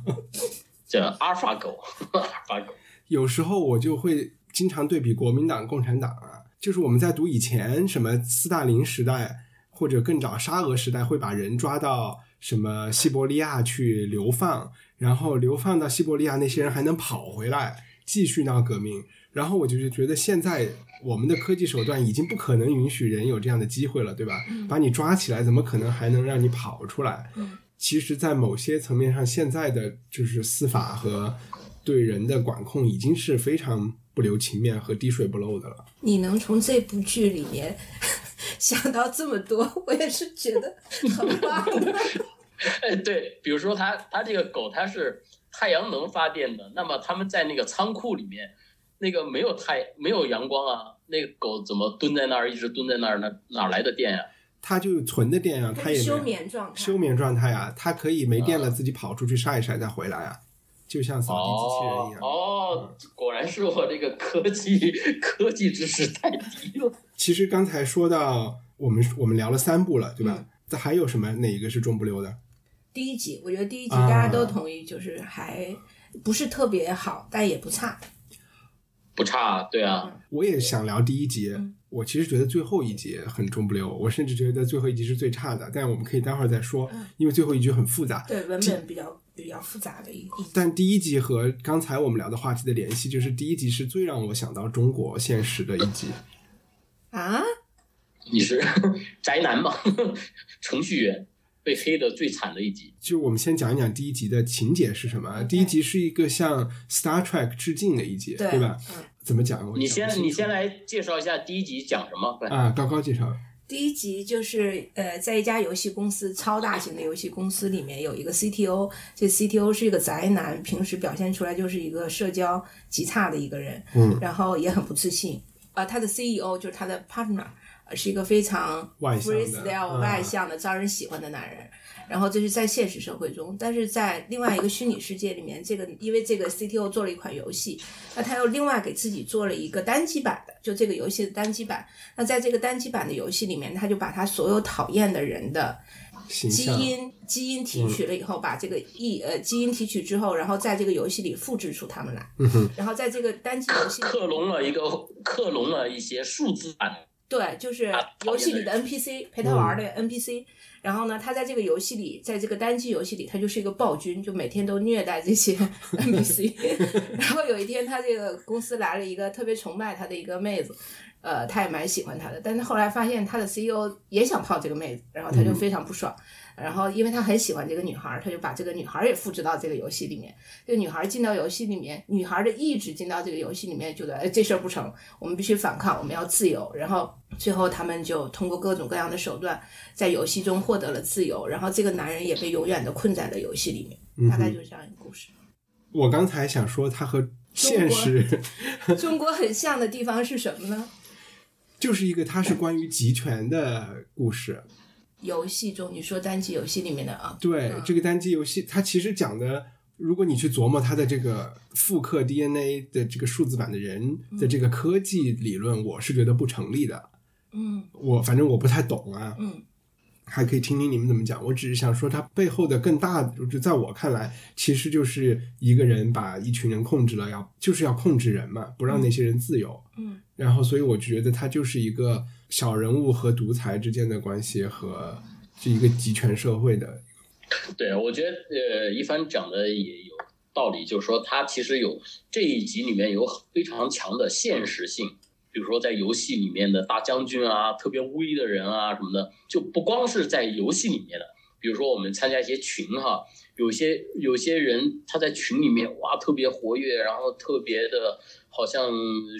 *laughs* 叫阿尔法狗，阿尔法狗。有时候我就会经常对比国民党、共产党啊，就是我们在读以前什么斯大林时代或者更早沙俄时代，会把人抓到什么西伯利亚去流放，然后流放到西伯利亚，那些人还能跑回来继续闹革命。然后我就觉得现在我们的科技手段已经不可能允许人有这样的机会了，对吧？把你抓起来，怎么可能还能让你跑出来？其实，在某些层面上，现在的就是司法和对人的管控已经是非常不留情面和滴水不漏的了。你能从这部剧里面 *laughs* 想到这么多，我也是觉得很棒的。*laughs* 哎，对，比如说他他这个狗它是太阳能发电的，那么他们在那个仓库里面，那个没有太没有阳光啊，那个狗怎么蹲在那儿一直蹲在那儿？呢哪来的电呀、它就存的电啊，它也休眠状态，休眠状态啊，它可以没电了自己跑出去晒一晒再回来啊，就像扫地机器人一样。哦，果然是我这个科技 *laughs* 科技知识太低了。其实刚才说到我们我们聊了三部了，对吧？嗯这还有什么哪一个是中不溜的？第一集，我觉得第一集啊大家都同意，就是还不是特别好，但也不差。不差，对啊，我也想聊第一集，嗯我其实觉得最后一集很中不溜，我甚至觉得最后一集是最差的，但我们可以待会儿再说，因为最后一集很复杂。嗯对，文本比较比较复杂的一。但第一集和刚才我们聊的话题的联系，就是第一集是最让我想到中国现实的一集。啊，你是 *laughs* 宅男吗？*laughs* 程序员被黑的最惨的一集。就我们先讲一讲第一集的情节是什么。第一集是一个向 Star Trek 致敬的一集，对吧？嗯怎么讲？我你先你先来介绍一下第一集讲什么？快啊，高高介绍。第一集就是呃，在一家游戏公司，超大型的游戏公司里面有一个 CTO，这 CTO 是一个宅男，平时表现出来就是一个社交极差的一个人，嗯，然后也很不自信。啊、他的 CEO 就是他的 partner，呃是一个非常外向的 freestyle 嗯外向的、招人喜欢的男人。然后这是在现实社会中，但是在另外一个虚拟世界里面，这个因为这个 CTO 做了一款游戏，那他又另外给自己做了一个单机版的，就这个游戏的单机版。那在这个单机版的游戏里面，他就把他所有讨厌的人的基因基因提取了以后，把这个意呃基因提取之后，然后在这个游戏里复制出他们来，然后在这个单机游戏里克隆了一个克隆了一些数字版对，就是啊游戏里的 NPC 陪他玩的 NPC，、然后呢，他在这个游戏里，在这个单机游戏里，他就是一个暴君，就每天都虐待这些 *laughs* NPC。*laughs* 然后有一天，他这个公司来了一个特别崇拜他的一个妹子，呃，他也蛮喜欢他的，但是后来发现他的 CEO 也想泡这个妹子，然后他就非常不爽。然后，因为他很喜欢这个女孩，他就把这个女孩也复制到这个游戏里面。这个女孩进到游戏里面，女孩的意志进到这个游戏里面，觉得哎这事儿不成，我们必须反抗，我们要自由。然后最后他们就通过各种各样的手段，在游戏中获得了自由。然后这个男人也被永远的困在了游戏里面。大概就是这样一个故事。我刚才想说，它和现实中国很像的地方是什么呢？就是一个，它是关于集权的故事。游戏中，你说单机游戏里面的啊，对，这个单机游戏，它其实讲的，如果你去琢磨它的这个复刻 DNA 的这个数字版的人的这个科技理论，我是觉得不成立的。嗯我反正我不太懂啊，嗯还可以听听你们怎么讲。我只是想说，它背后的更大的，就在我看来，其实就是一个人把一群人控制了，要就是要控制人嘛，不让那些人自由。嗯然后，所以我觉得它就是一个小人物和独裁之间的关系和这一个集权社会的。对，我觉得呃，一帆讲的也有道理，就是说他其实有这一集里面有非常强的现实性，比如说在游戏里面的大将军啊，特别威的人啊什么的，就不光是在游戏里面的，比如说我们参加一些群哈，有些有些人他在群里面哇特别活跃，然后特别的好像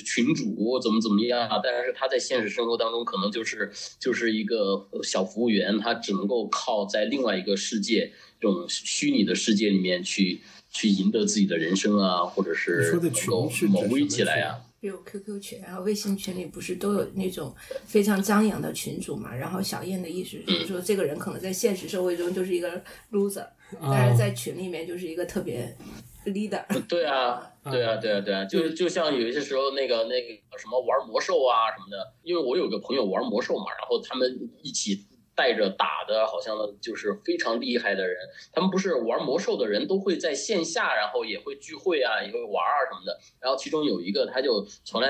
群主怎么怎么样啊，但是他在现实生活当中可能就是就是一个小服务员，他只能够靠在另外一个世界这种虚拟的世界里面去去赢得自己的人生啊，或者是说的能够群是指猛威起来啊。比如 QQ 群，然后微信群里不是都有那种非常张扬的群主嘛？然后小燕的意思就是说，这个人可能在现实社会中就是一个 loser，但是在群里面就是一个特别 leader。对啊，对啊，对啊，对啊，就就像有一些时候那个那个什么玩魔兽啊什么的，因为我有个朋友玩魔兽嘛，然后他们一起带着打的，好像就是非常厉害的人，他们不是玩魔兽的人都会在线下，然后也会聚会啊，也会玩啊什么的，然后其中有一个他就从来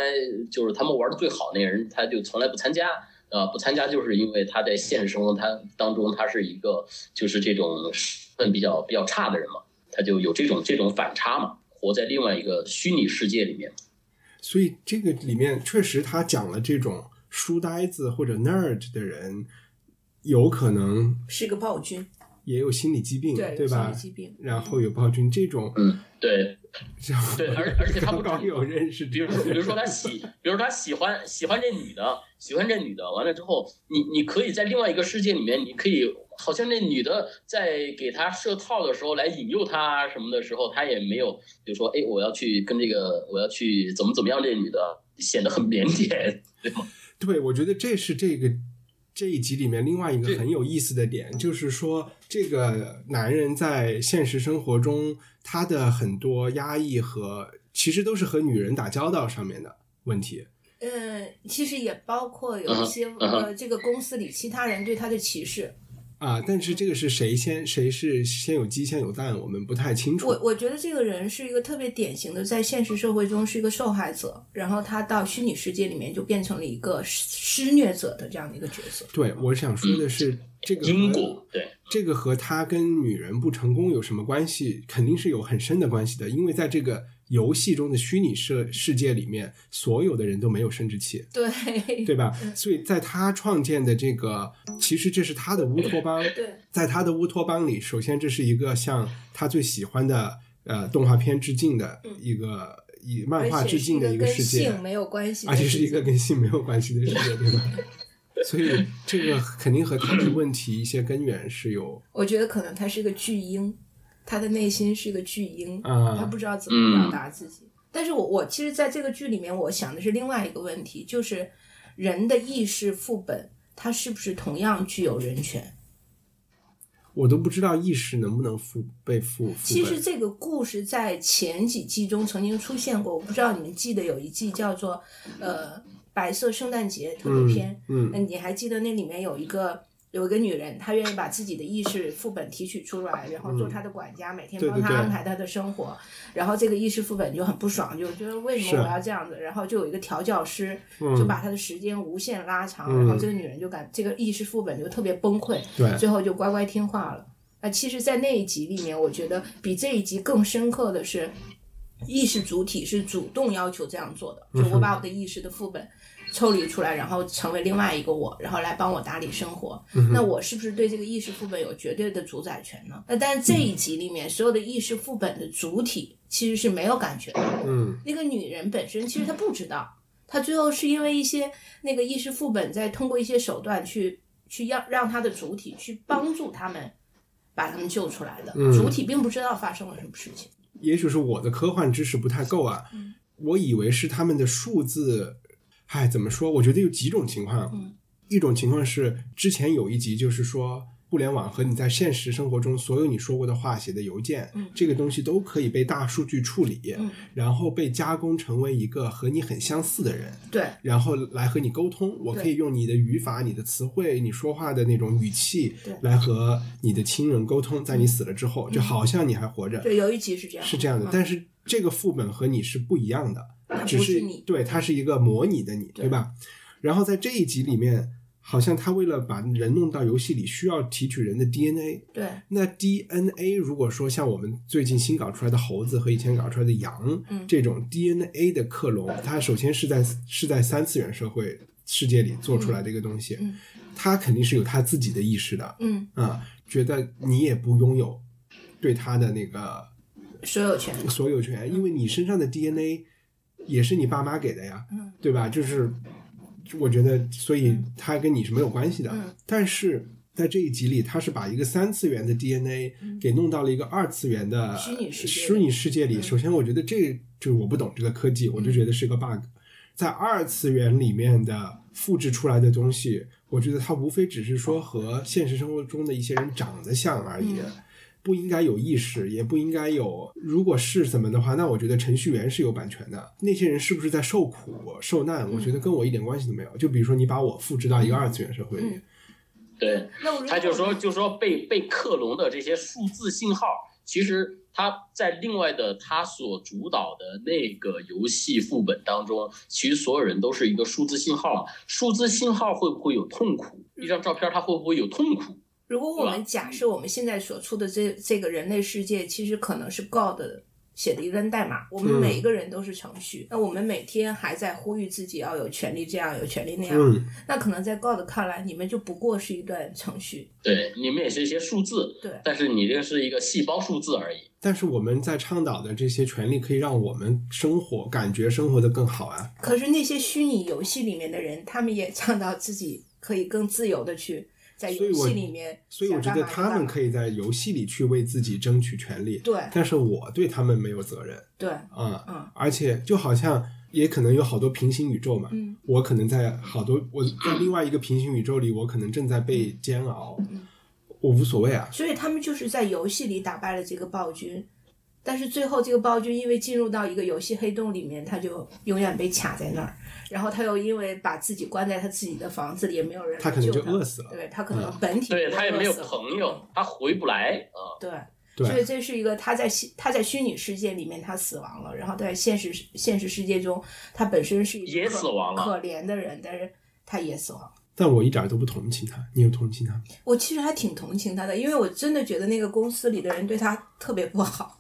就是他们玩的最好那人，他就从来不参加。呃，不参加就是因为他在现实生活他当中他是一个就是这种身份比较比较差的人嘛，他就有这种这种反差嘛，活在另外一个虚拟世界里面。所以这个里面确实他讲了这种书呆子或者 nerd 的人，有可能是个暴君，也有心理疾病，对，吧心吧理？疾病。然后有暴君这种，嗯，对 *laughs* 然后对，而而且他不刚刚有认识比如说，比如说他喜，比如说他喜欢喜欢这女的，喜欢这女的，完了之后，你你可以在另外一个世界里面，你可以好像那女的在给他设套的时候来引诱他什么的时候，他也没有比如说，哎，我要去跟这个我要去怎么怎么样，这女的显得很腼腆，对吗？对，我觉得这是这个这一集里面另外一个很有意思的点，就是说这个男人在现实生活中他的很多压抑和其实都是和女人打交道上面的问题。嗯，其实也包括有一些、呃，这个公司里其他人对他的歧视。啊，但是这个是谁先谁是先有鸡先有蛋，我们不太清楚。我我觉得这个人是一个特别典型的，在现实社会中是一个受害者，然后他到虚拟世界里面就变成了一个施施虐者的这样的一个角色。对，我想说的是，这个因果对，这个和他跟女人不成功有什么关系？肯定是有很深的关系的，因为在这个游戏中的虚拟世世界里面，所有的人都没有生殖器，对对吧？*laughs* 所以在他创建的这个，其实这是他的乌托邦。对在他的乌托邦里，首先这是一个向他最喜欢的呃动画片致敬的一个以漫画致敬的一个世界，性没有关系而且是一个跟性没有关系的世界，对吧？*laughs* 所以这个肯定和他的问题一些根源是有我觉得可能他是个巨婴，他的内心是个巨婴，啊他不知道怎么表达自己。但是我我其实在这个剧里面，我想的是另外一个问题，就是人的意识副本，它是不是同样具有人权？我都不知道意识能不能复被复复其实这个故事在前几季中曾经出现过，我不知道你们记得有一季叫做呃白色圣诞节特别篇，嗯那你还记得那里面有一个有一个女人，她愿意把自己的意识副本提取出来，然后做她的管家，每天帮她安排她的生活。然后这个意识副本就很不爽，就觉得为什么我要这样子？然后就有一个调教师，嗯就把她的时间无限拉长，嗯然后这个女人就感这个意识副本就特别崩溃，最后就乖乖听话了。那其实，在那一集里面，我觉得比这一集更深刻的是，意识主体是主动要求这样做的，就我把我的意识的副本抽离出来，然后成为另外一个我，然后来帮我打理生活。那我是不是对这个意识副本有绝对的主宰权呢？那但是这一集里面，所有的意识副本的主体其实是没有感觉的。嗯那个女人本身其实她不知道，她最后是因为一些那个意识副本在通过一些手段去去让让她的主体去帮助他们把他们救出来的，嗯主体并不知道发生了什么事情。也许是我的科幻知识不太够啊，嗯我以为是他们的数字，唉，怎么说？我觉得有几种情况，嗯一种情况是之前有一集就是说。互联网和你在现实生活中所有你说过的话、写的邮件，嗯这个东西都可以被大数据处理，嗯然后被加工成为一个和你很相似的人，对然后来和你沟通。我可以用你的语法、你的词汇、你说话的那种语气对来和你的亲人沟通。在你死了之后，就好像你还活着，对，有一集是这样，是这样的。嗯但是这个副本和你是不一样的，它只不是你。对，它是一个模拟的你，对吧？然后在这一集里面，好像他为了把人弄到游戏里，需要提取人的 DNA。对，那 DNA 如果说像我们最近新搞出来的猴子和以前搞出来的羊，嗯这种 DNA 的克隆，它首先是在是在三次元社会世界里做出来的一个东西，嗯它肯定是有它自己的意识的，嗯，啊，觉得你也不拥有对它的那个所有权，所有权，因为你身上的 DNA 也是你爸妈给的呀，嗯对吧？就是我觉得，所以它跟你是没有关系的。嗯但是在这一集里，他是把一个三次元的 DNA 给弄到了一个二次元的嗯虚拟世界虚拟世界里。嗯首先，我觉得这就是我不懂这个科技，我就觉得是个 bug。在二次元里面的复制出来的东西，我觉得它无非只是说和现实生活中的一些人长得像而已。嗯不应该有意识，也不应该有。如果是怎么的话，那我觉得程序员是有版权的。那些人是不是在受苦受难？我觉得跟我一点关系都没有。就比如说你把我复制到一个二次元社会里，嗯对，他就说，就说被被克隆的这些数字信号，其实他在另外的他所主导的那个游戏副本当中，其实所有人都是一个数字信号。数字信号会不会有痛苦？一张照片它会不会有痛苦？如果我们假设我们现在所处的这这个人类世界，其实可能是 God 写的一段代码，我们嗯。每一个人都是程序，那我们每天还在呼吁自己要有权利这样，有权利那样，嗯，那可能在 God 看来，你们就不过是一段程序，对，你们也是一些数字，对。但是你这个是一个细胞数字而已。但是我们在倡导的这些权利，可以让我们生活感觉生活的更好啊。可是那些虚拟游戏里面的人，他们也倡导自己可以更自由的去在游戏里面所以我觉得他们可以以在游戏里去为自己争取权利，对但是我对他们没有责任对，嗯、嗯而且就好像也可能有好多平行宇宙嘛，嗯我可能在好多我在另外一个平行宇宙里，我可能正在被煎熬，嗯我无所谓啊。所以他们就是在游戏里打败了这个暴君，但是最后这个暴君因为进入到一个游戏黑洞里面，他就永远被卡在那儿。然后他又因为把自己关在他自己的房子里，也没有人来他可能救就饿死了对他可能本体对他也没有朋友，他回不来啊。对。对所以这是一个他在他在虚拟世界里面他死亡了，然后在现实现实世界中他本身是一个也死亡了可怜的人，但是他也死亡了。但我一点都不同情他，你有同情他吗？我其实还挺同情他的，因为我真的觉得那个公司里的人对他特别不好，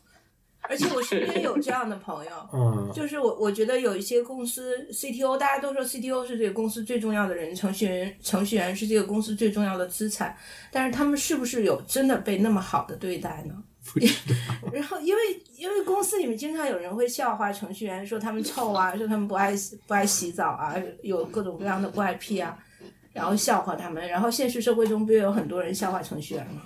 而且我身边有这样的朋友，*laughs* 嗯，就是我我觉得有一些公司 CTO，大家都说 CTO 是这个公司最重要的人，程序员程序员是这个公司最重要的资产，但是他们是不是有真的被那么好的对待呢？*laughs* *laughs* 然后因为因为公司里面经常有人会笑话程序员，说他们臭啊，说他们不爱洗不爱洗澡啊，有各种各样的怪癖啊，然后笑话他们。然后现实社会中不也有很多人笑话程序员吗？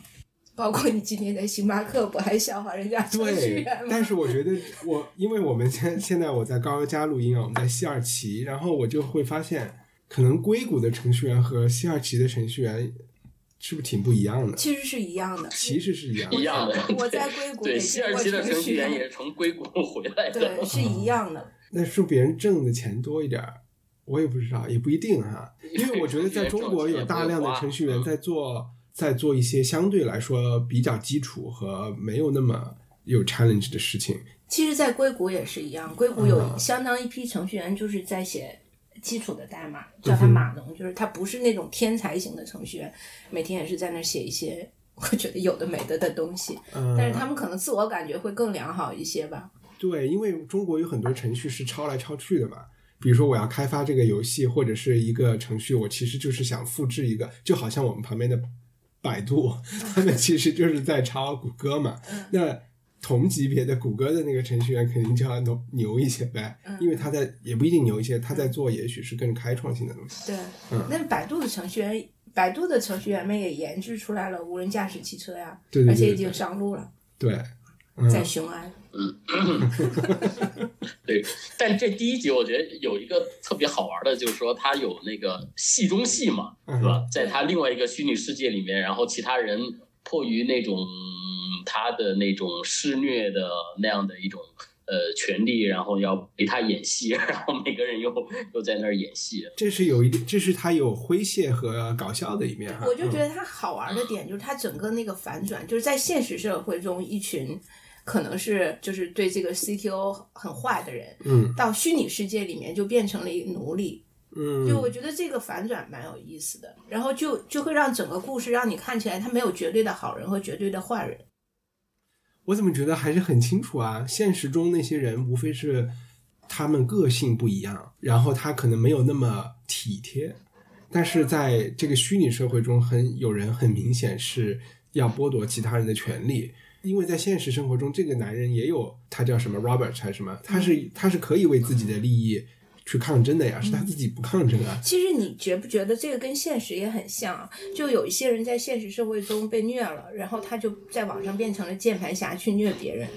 包括你今天在星巴克不还笑话人家程序对员吗？，但是我觉得我，因为我们现现在我在高邮加录音啊，我们在西二旗，然后我就会发现，可能硅谷的程序员和西二旗的程序员是不是挺不一样的？其实是一样的，其实是一样的。一样的。我在硅谷对西二旗的程序员员也是从硅谷回来的。对是一样的。*laughs* 那是别人挣的钱多一点儿，我也不知道，也不一定哈。因为我觉得在中国有大量的程序员在做，在做一些相对来说比较基础和没有那么有 challenge 的事情。其实，在硅谷也是一样，硅谷有啊相当一批程序员就是在写基础的代码，叫他码农，就是他不是那种天才型的程序员，每天也是在那儿写一些我觉得有的没的的东西，嗯，但是他们可能自我感觉会更良好一些吧。对，因为中国有很多程序是抄来抄去的嘛。比如说，我要开发这个游戏或者是一个程序，我其实就是想复制一个，就好像我们旁边的百度，他们其实就是在抄谷歌嘛。那同级别的谷歌的那个程序员肯定就要牛牛一些呗，因为他在也不一定牛一些，他在做也许是更开创性的东西。对，嗯那百度的程序员，百度的程序员们也研制出来了无人驾驶汽车呀，对对对对而且已经上路了，对，嗯，在雄安。*coughs* 对，但这第一集我觉得有一个特别好玩的，就是说他有那个戏中戏嘛，嗯是吧？在他另外一个虚拟世界里面，然后其他人迫于那种他的那种施虐的那样的一种呃权利，然后要陪他演戏，*laughs* 然后每个人又又在那儿演戏。这是有一点，这是他有诙谐和搞笑的一面哈。我就觉嗯得他好玩的点就是他整个那个反转，就是在现实社会中，一群可能是就是对这个 CTO 很坏的人，嗯到虚拟世界里面就变成了一个奴隶，嗯，就我觉得这个反转蛮有意思的，然后就就会让整个故事让你看起来他没有绝对的好人和绝对的坏人。我怎么觉得还是很清楚啊？现实中那些人无非是他们个性不一样，然后他可能没有那么体贴，但是在这个虚拟社会中，很有人很明显是要剥夺其他人的权利。因为在现实生活中，这个男人也有他叫什么 Robert 还是什么，他是他是可以为自己的利益去抗争的呀，是他自己不抗争啊。其实你觉不觉得这个跟现实也很像啊？就有一些人在现实社会中被虐了，然后他就在网上变成了键盘侠去虐别人。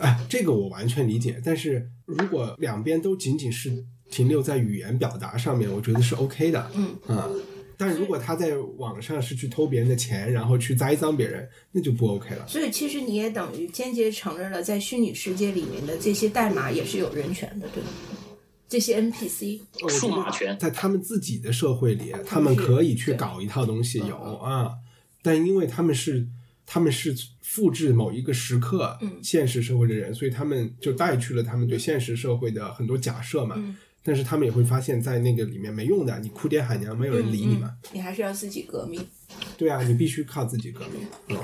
哎，这个我完全理解。但是如果两边都仅仅是停留在语言表达上面，我觉得是 OK 的。嗯啊，但如果他在网上是去偷别人的钱，然后去栽赃别人，那就不 OK 了。所以其实你也等于间接承认了，在虚拟世界里面的这些代码也是有人权的，对吗？这些 NPC，数码权在他们自己的社会里，他们可以去搞一套东西，有啊，但因为他们是他们是复制某一个时刻嗯现实社会的人，所以他们就带去了他们对现实社会的很多假设嘛。嗯但是他们也会发现，在那个里面没用的，你哭爹喊娘，没有人理你嘛。你还是要自己革命。对啊，你必须靠自己革命。嗯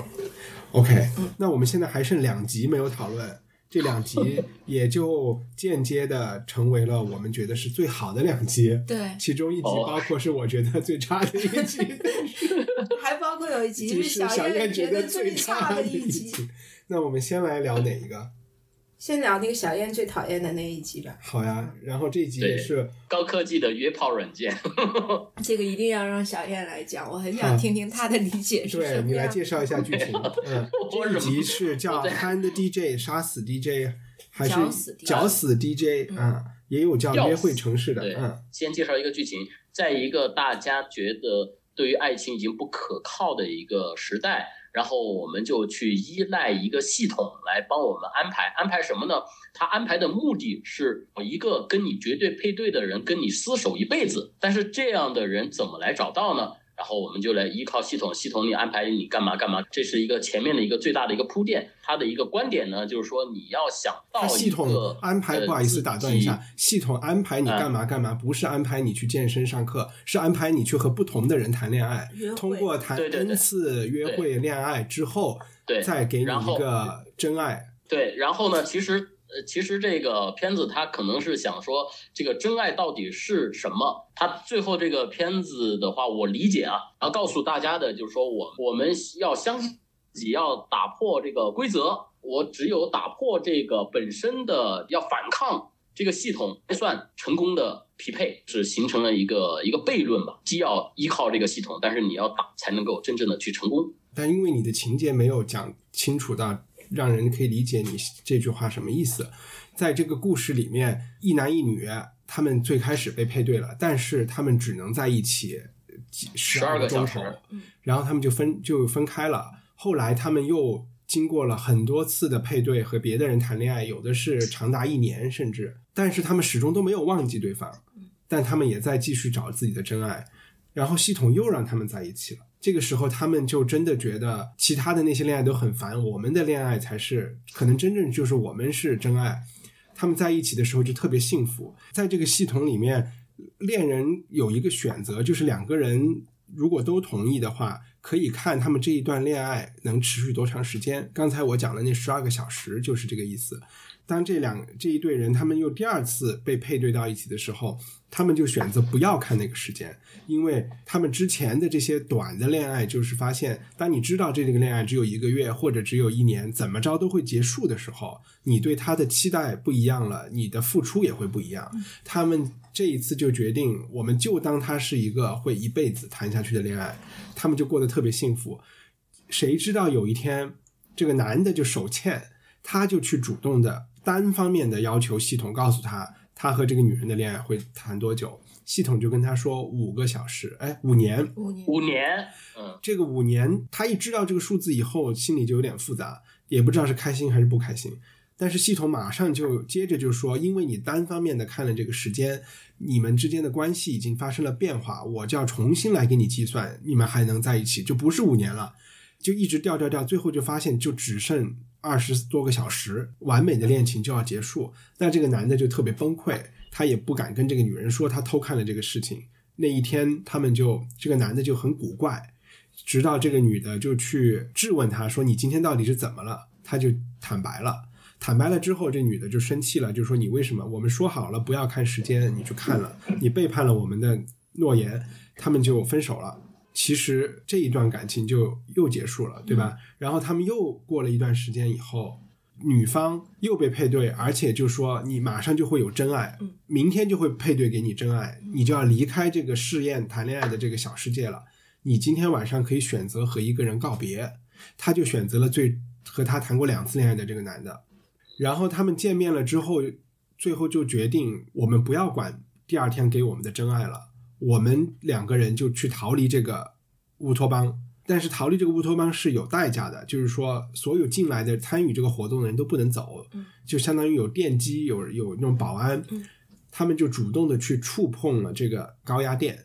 ，OK，那我们现在还剩两集没有讨论，这两集也就间接的成为了我们觉得是最好的两集。对，其中一集哦包括是我觉得最差的一集 *laughs* *laughs* 还包括有一集集是小小燕觉得最差的一集。。那我们先来聊哪一个？先聊那个小燕最讨厌的那一集吧，好呀，然后这一集也是高科技的约炮软件，*laughs* 这个一定要让小燕来讲，我很想听听她的理解是什么对你来。介绍一下剧情。*laughs* 嗯，这一集是叫 Hand DJ 杀死 DJ，还是绞死 DJ 嗯啊？也有叫约会城市的，嗯，先介绍一个剧情，在一个大家觉得对于爱情已经不可靠的一个时代，然后我们就去依赖一个系统来帮我们安排。安排什么呢？他安排的目的是一个跟你绝对配对的人跟你厮守一辈子。但是这样的人怎么来找到呢？然后我们就来依靠系统，系统里安排你干嘛干嘛，这是一个前面的一个最大的一个铺垫。它的一个观点呢，就是说你要想到系统个安排，呃不好意思打断一下，系统安排你干嘛干嘛，不是安排你去健身上课，是安排你去和不同的人谈恋爱，通过谈 n 次约会恋爱之后，对再给你一个真爱。对，然后呢，其实呃，其实这个片子它可能是想说，这个真爱到底是什么？它最后这个片子的话，我理解啊，然后告诉大家的就是说，我我们要相信自己，要打破这个规则。我只有打破这个本身的，要反抗这个系统，才算成功的匹配，是形成了一个一个悖论吧。既要依靠这个系统，但是你要打才能够真正的去成功。但因为你的情节没有讲清楚到让人可以理解你这句话什么意思，在这个故事里面，一男一女他们最开始被配对了，但是他们只能在一起几十二个钟头小时，然后他们就分就分开了。后来他们又经过了很多次的配对和别的人谈恋爱，有的是长达一年甚至，但是他们始终都没有忘记对方，但他们也在继续找自己的真爱。然后系统又让他们在一起了。这个时候，他们就真的觉得其他的那些恋爱都很烦，我们的恋爱才是可能真正就是我们是真爱。他们在一起的时候就特别幸福。在这个系统里面，恋人有一个选择，就是两个人如果都同意的话，可以看他们这一段恋爱能持续多长时间。刚才我讲的那十二个小时就是这个意思。当这两这一对人他们又第二次被配对到一起的时候，他们就选择不要看那个时间，因为他们之前的这些短的恋爱，就是发现，当你知道这个恋爱只有一个月或者只有一年，怎么着都会结束的时候，你对他的期待不一样了，你的付出也会不一样。他们这一次就决定，我们就当他是一个会一辈子谈下去的恋爱，他们就过得特别幸福。谁知道有一天，这个男的就手欠，他就去主动的单方面的要求系统告诉他，他和这个女人的恋爱会谈多久。系统就跟他说五个小时，哎，五年。五年，五年，嗯，这个五年，他一知道这个数字以后，心里就有点复杂，也不知道是开心还是不开心。但是系统马上就接着就说，因为你单方面的看了这个时间，你们之间的关系已经发生了变化，我就要重新来给你计算，你们还能在一起，就不是五年了，就一直掉掉掉，最后就发现就只剩二十多个小时，完美的恋情就要结束。那这个男的就特别崩溃，他也不敢跟这个女人说他偷看了这个事情。那一天，他们就这个男的就很古怪，直到这个女的就去质问他说：“你今天到底是怎么了？”他就坦白了。坦白了之后，这女的就生气了，就说：“你为什么？我们说好了不要看时间，你去看了，你背叛了我们的诺言。”他们就分手了。其实这一段感情就又结束了，对吧？然后他们又过了一段时间以后，女方又被配对，而且就说你马上就会有真爱，明天就会配对给你真爱，你就要离开这个试验谈恋爱的这个小世界了。你今天晚上可以选择和一个人告别，他就选择了最和他谈过两次恋爱的这个男的。然后他们见面了之后，最后就决定我们不要管第二天给我们的真爱了，我们两个人就去逃离这个乌托邦。但是逃离这个乌托邦是有代价的，就是说所有进来的参与这个活动的人都不能走，就相当于有电击，有有那种保安，他们就主动的去触碰了这个高压电，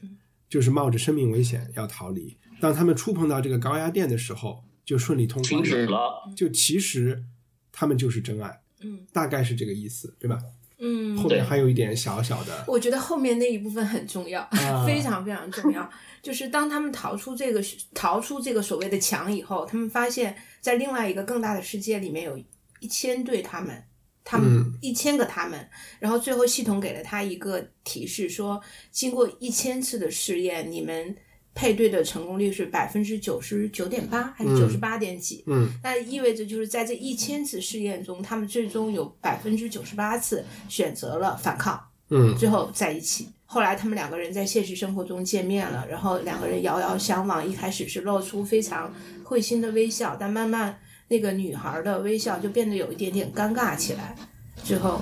就是冒着生命危险要逃离。当他们触碰到这个高压电的时候，就顺利通停关止了。就其实他们就是真爱，嗯大概是这个意思，对吧？嗯，后面还有一点小小的，我觉得后面那一部分很重要，啊 *laughs* 非常非常重要。就是当他们逃出这个逃出这个所谓的墙以后，他们发现，在另外一个更大的世界里面有一千对他们，他们嗯一千个他们。然后最后系统给了他一个提示，说经过一千次的试验，你们配对的成功率是百分之九十九点八还是九十八点几？嗯那意味着就是在这一千次试验中，他们最终有百分之九十八次选择了反抗。嗯最后在一起。后来他们两个人在现实生活中见面了，然后两个人遥遥相望。一开始是露出非常会心的微笑，但慢慢那个女孩的微笑就变得有一点点尴尬起来。最后，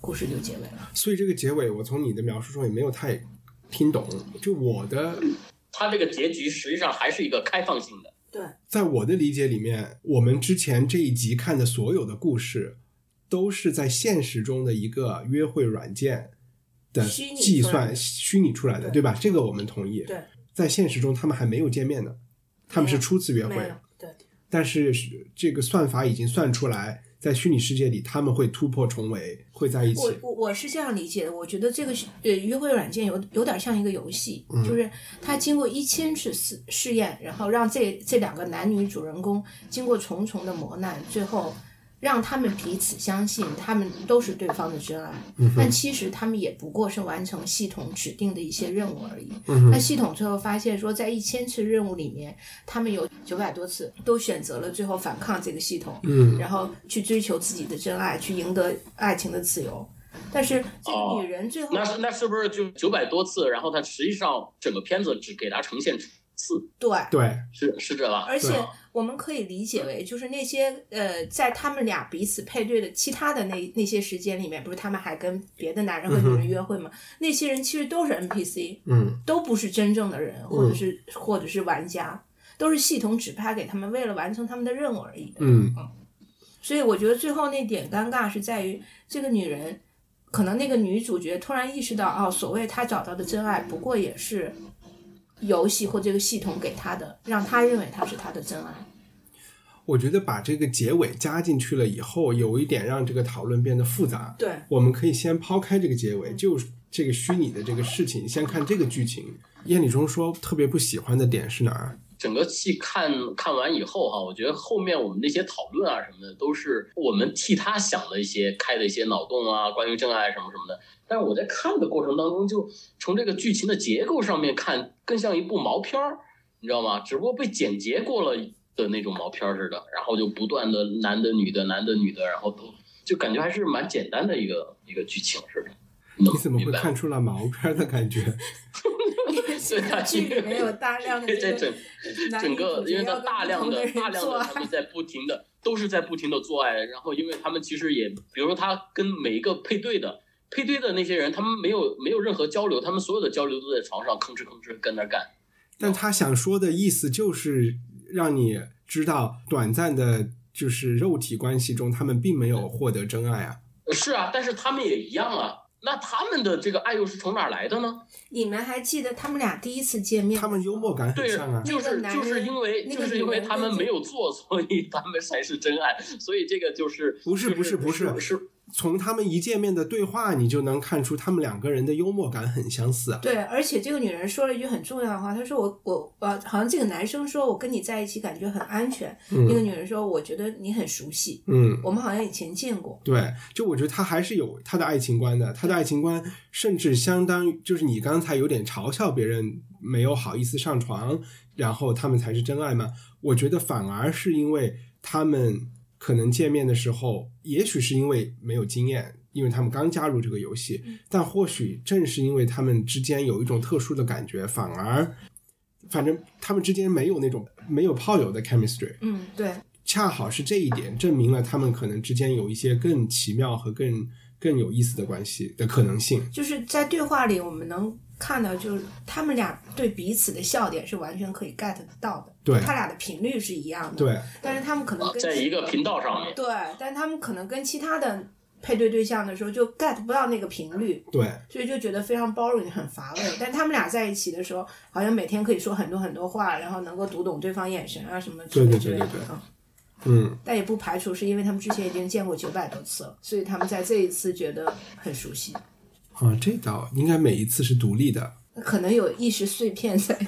故事就结尾了。所以这个结尾我从你的描述中也没有太听懂。就我的，它这个结局实际上还是一个开放性的。对，在我的理解里面，我们之前这一集看的所有的故事，都是在现实中的一个约会软件的计算虚拟出来的，对对吧？这个我们同意。对，在现实中他们还没有见面呢，他们是初次约会没有，对，但是这个算法已经算出来，在虚拟世界里他们会突破重围，会在一起。我我我是这样理解的，我觉得这个是呃约会软件有有点像一个游戏，就是它经过一千次试试验，然后让这这两个男女主人公经过重重的磨难，最后让他们彼此相信他们都是对方的真爱。但其实他们也不过是完成系统指定的一些任务而已。那系统最后发现说，在一千次任务里面，他们有九百多次都选择了最后反抗这个系统，嗯然后去追求自己的真爱，去赢得爱情的自由。但是这个女人最后，那是那是不是就九百多次？然后它实际上整个片子只给它呈现次，对，对，是是这吧？而且对我们可以理解为，就是那些呃，在他们俩彼此配对的其他的那那些时间里面，不是他们还跟别的男人和女人约会吗？那些人其实都是 NPC，嗯。都不是真正的人，或者是、或者是玩家，都是系统指派给他们，为了完成他们的任务而已的。嗯。所以我觉得最后那点尴尬是在于这个女人，可能那个女主角突然意识到，哦，所谓她找到的真爱，不过也是游戏或这个系统给他的，让他认为他是他的真爱。我觉得把这个结尾加进去了以后，有一点让这个讨论变得复杂。对，我们可以先抛开这个结尾，就这个虚拟的这个事情，先看这个剧情。燕礼中说特别不喜欢的点是哪儿？整个戏看看完以后哈，我觉得后面我们那些讨论啊什么的，都是我们替他想的一些开的一些脑洞啊，关于真爱什么什么的。但是我在看的过程当中，就从这个剧情的结构上面看，更像一部毛片儿，你知道吗？只不过被剪辑过了的那种毛片儿似的，然后就不断的男的女的男的女的，然后都就感觉还是蛮简单的一个一个剧情似的。你你怎么会看出了毛片的感觉？*laughs* 这个剧里面有大量的在整整个因为他大量的大量的他们在不停的都是在不停的做爱，然后因为他们其实也，比如说他跟每一个配对的配对的那些人，他们没有没有任何交流，他们所有的交流都在床上吭哧吭哧跟那儿干。但他想说的意思就是让你知道，短暂的就是肉体关系中，他们并没有获得真爱啊。是啊，但是他们也一样啊。那他们的这个爱又是从哪儿来的呢？你们还记得他们俩第一次见面？他们幽默感很对像啊，。就是就是因为就是因为他们没有做，所以他们才是真爱。所以这个就是不是就是不是不是是从他们一见面的对话，你就能看出他们两个人的幽默感很相似啊。对，而且这个女人说了一句很重要的话，她说我我呃，好像这个男生说我跟你在一起感觉很安全，那个女人说我觉得你很熟悉，嗯，我们好像以前见过。对，就我觉得他还是有他的爱情观的，他的爱情观甚至相当于就是你刚才有点嘲笑别人没有好意思上床，然后他们才是真爱嘛？我觉得反而是因为他们可能见面的时候，也许是因为没有经验，因为他们刚加入这个游戏，但或许正是因为他们之间有一种特殊的感觉，反而反正他们之间没有那种没有炮友的 chemistry，嗯，对，恰好是这一点证明了他们可能之间有一些更奇妙和更更有意思的关系的可能性。就是在对话里我们能看到，就是他们俩对彼此的笑点是完全可以 get 得到的，对他俩的频率是一样的，对，但是他们可能跟在一个频道上面。对，但是他们可能跟其他的配对对象的时候就 get 不到那个频率，对，所以就觉得非常 boring 很乏味。但他们俩在一起的时候，好像每天可以说很多很多话，然后能够读懂对方眼神啊什么之类的对对对嗯嗯，但也不排除是因为他们之前已经见过九百多次了，所以他们在这一次觉得很熟悉。啊，这倒应该每一次是独立的。可能有意识碎片在，*laughs*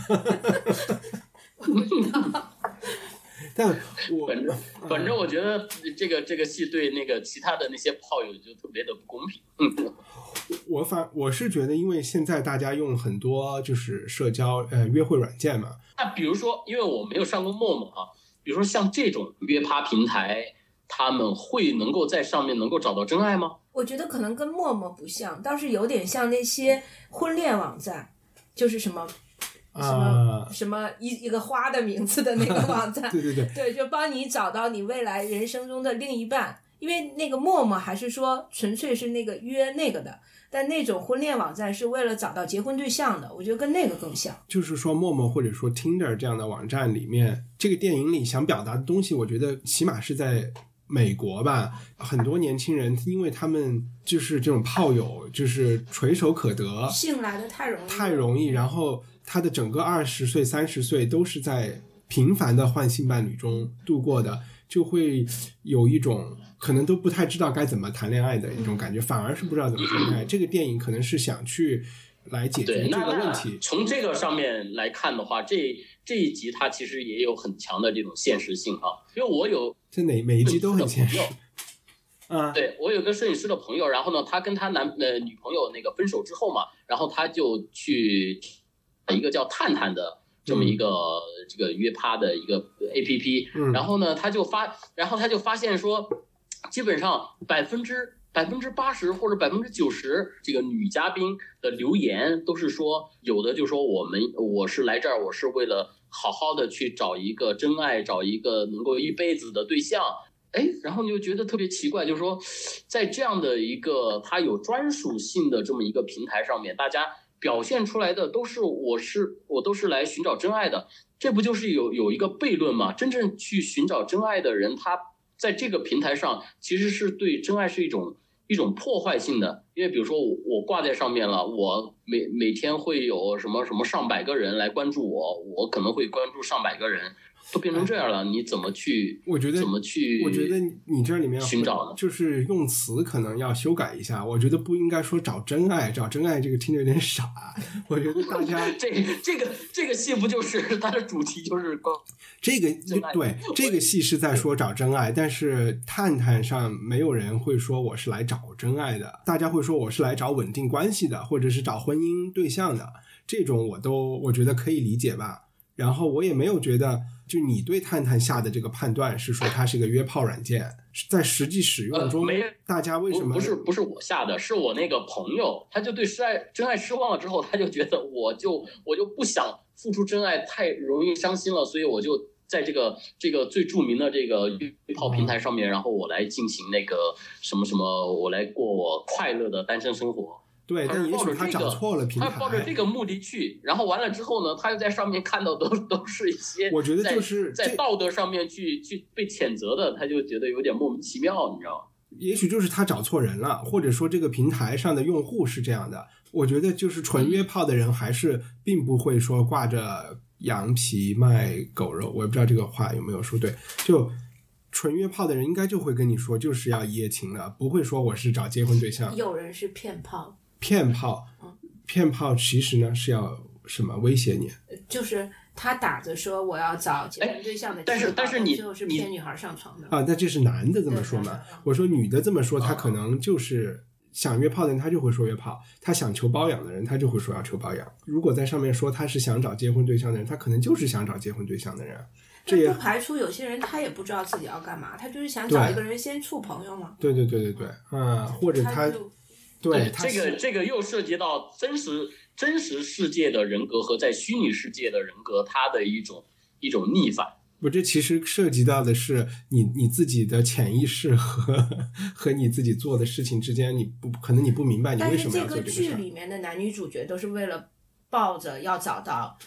但我反正反正我觉得这个这个戏对那个其他的那些炮友就特别的不公平。嗯，我反我是觉得，因为现在大家用很多就是社交呃约会软件嘛，那比如说，因为我没有上过陌陌啊，比如说像这种约趴平台，他们会能够在上面能够找到真爱吗？我觉得可能跟陌陌不像，倒是有点像那些婚恋网站，就是什么什么、啊，什么一一个花的名字的那个网站，*laughs* 对对对，对，就帮你找到你未来人生中的另一半。因为那个陌陌还是说纯粹是那个约那个的，但那种婚恋网站是为了找到结婚对象的，我觉得跟那个更像。就是说陌陌或者说 Tinder 这样的网站里面，这个电影里想表达的东西，我觉得起码是在美国吧，很多年轻人因为他们就是这种炮友，就是垂手可得，性来的太容易，太容易，然后他的整个二十岁、三十岁都是在频繁的换性伴侣中度过的，就会有一种可能都不太知道该怎么谈恋爱的一种感觉，反而是不知道怎么谈恋爱。这个电影可能是想去来解决，这个问题。从这个上面来看的话，这这一集它其实也有很强的这种现实性哈，因为我有这哪每一集都很现实摄影师的朋友 *laughs* 啊，对我有个摄影师的朋友，然后呢，他跟他男呃女朋友那个分手之后嘛，然后他就去一个叫探探的这么一个、这个约趴的一个 A P P，、嗯。然后呢，他就发，然后他就发现说，基本上百分之百分之八十或者百分之九十这个女嘉宾的留言都是说，有的就说我们我是来这儿，我是为了好好的去找一个真爱，找一个能够一辈子的对象。哎，然后你就觉得特别奇怪，就是说，在这样的一个它有专属性的这么一个平台上面，大家表现出来的都是我是我都是来寻找真爱的，这不就是有有一个悖论吗？真正去寻找真爱的人，他在这个平台上其实是对真爱是一种一种破坏性的，因为比如说我我挂在上面了，我每每天会有什么什么上百个人来关注我，我可能会关注上百个人，都变成这样了，你怎么去？我觉得怎么去？我觉得你这里面寻找呢就是用词可能要修改一下。我觉得不应该说找真爱，找真爱这个听着有点傻。我觉得大家这 *laughs* 这个这个戏不就是它的主题就是光 *laughs* 这个对这个戏是在说找真爱，但是探探上没有人会说我是来找真爱的，大家会说我是来找稳定关系的，或者是找婚姻对象的，这种我都我觉得可以理解吧。然后我也没有觉得，就你对探探下的这个判断是说它是一个约炮软件，在实际使用中呃没，大家为什么不不是不是我下的，是我那个朋友，他就对失爱真爱失望了之后，他就觉得我就我就不想付出真爱，太容易伤心了，所以我就在这个这个最著名的这个约炮平台上面，然后我来进行那个什么什么，我来过我快乐的单身生活。对，但也许他抱着这个找错了平他抱着这。个目的去，然后完了之后呢，他又在上面看到都都是一些我觉得就是在道德上面去去被谴责的，他就觉得有点莫名其妙，你知道吗？也许就是他找错人了，或者说这个平台上的用户是这样的。我觉得就是纯约炮的人，还是并不会说挂着羊皮卖狗肉。我也不知道这个话有没有说对，就纯约炮的人应该就会跟你说，就是要一夜情的，不会说我是找结婚对象。有人是骗炮，骗炮，骗炮其实呢是要什么威胁你？就是他打着说我要找结婚对象的但是旗号但是你最后是骗女孩上床的。啊，那这是男的这么说嘛？我说女的这么说，她哦可能就是想约炮的人，他就会说约炮；他想求包养的人，他就会说要求包养。如果在上面说他是想找结婚对象的人，他可能就是想找结婚对象的人。这也不排除有些人他也不知道自己要干嘛，他就是想找一个人先处朋友嘛。对对对对对，啊，或者他就对他这个这个又涉及到真实真实世界的人格和在虚拟世界的人格，它的一种一种逆反。不，这其实涉及到的是你你自己的潜意识和和你自己做的事情之间，你不可能你不明白你为什么是这个要做这个事儿剧里面的男女主角都是为了抱着要找到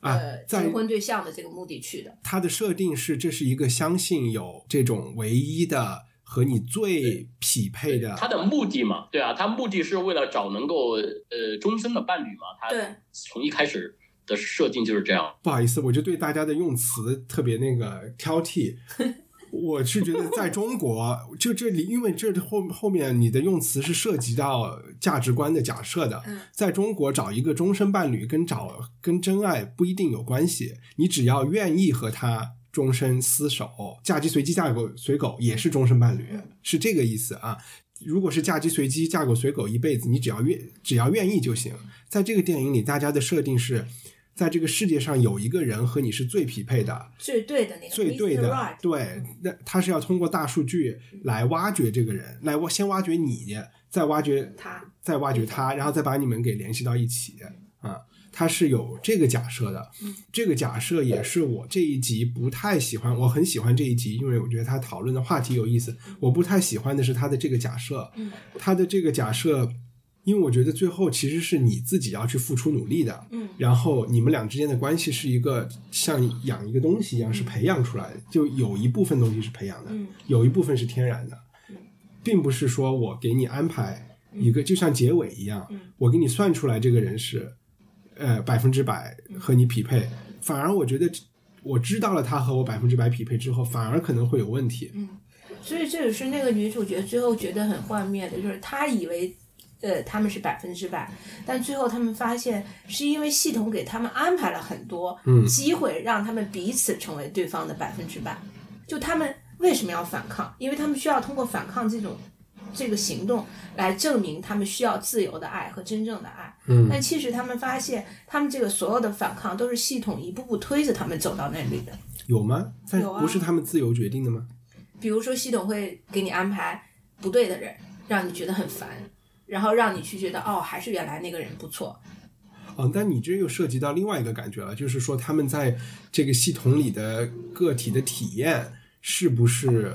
啊呃。在结婚对象的这个目的去的。它的设定是这是一个相信有这种唯一的和你最匹配的，他的目的嘛，对啊，他目的是为了找能够呃终身的伴侣嘛。他对从一开始的设定就是这样。不好意思，我就对大家的用词特别那个 *laughs* 挑剔。我是觉得在中国，就这里，因为这后后面你的用词是涉及到价值观的假设的，嗯在中国找一个终身伴侣跟找跟真爱不一定有关系，你只要愿意和他终身厮守，嫁鸡随鸡嫁狗随狗也是终身伴侣，是这个意思啊。如果是嫁鸡随鸡嫁狗随狗一辈子，你只要愿只要愿意就行。在这个电影里，大家的设定是。在这个世界上有一个人和你是最匹配的、最对的那个，最对的对，那他是要通过大数据来挖掘这个人，来挖先挖掘你，再挖掘他，再挖掘他，然后再把你们给联系到一起啊。他是有这个假设的，这个假设也是我这一集不太喜欢。我很喜欢这一集，因为我觉得他讨论的话题有意思。我不太喜欢的是他的这个假设，他的这个假设，因为我觉得最后其实是你自己要去付出努力的，嗯，然后你们俩之间的关系是一个像养一个东西一样是培养出来的，就有一部分东西是培养的，嗯。有一部分是天然的，并不是说我给你安排一个，就像结尾一样，我给你算出来这个人是，呃，百分之百和你匹配，反而我觉得我知道了他和我百分之百匹配之后，反而可能会有问题。嗯所以这也是那个女主角最后觉得很幻灭的，就是她以为。呃，他们是百分之百，但最后他们发现是因为系统给他们安排了很多嗯机会，让他们彼此成为对方的百分之百。就他们为什么要反抗？因为他们需要通过反抗这种这个行动来证明他们需要自由的爱和真正的爱。嗯但其实他们发现，他们这个所有的反抗都是系统一步步推着他们走到那里的。有吗？但有啊不是他们自由决定的吗？比如说，系统会给你安排不对的人，让你觉得很烦，然后让你去觉得哦，还是原来那个人不错。哦，但你这又涉及到另外一个感觉了，就是说他们在这个系统里的个体的体验是不是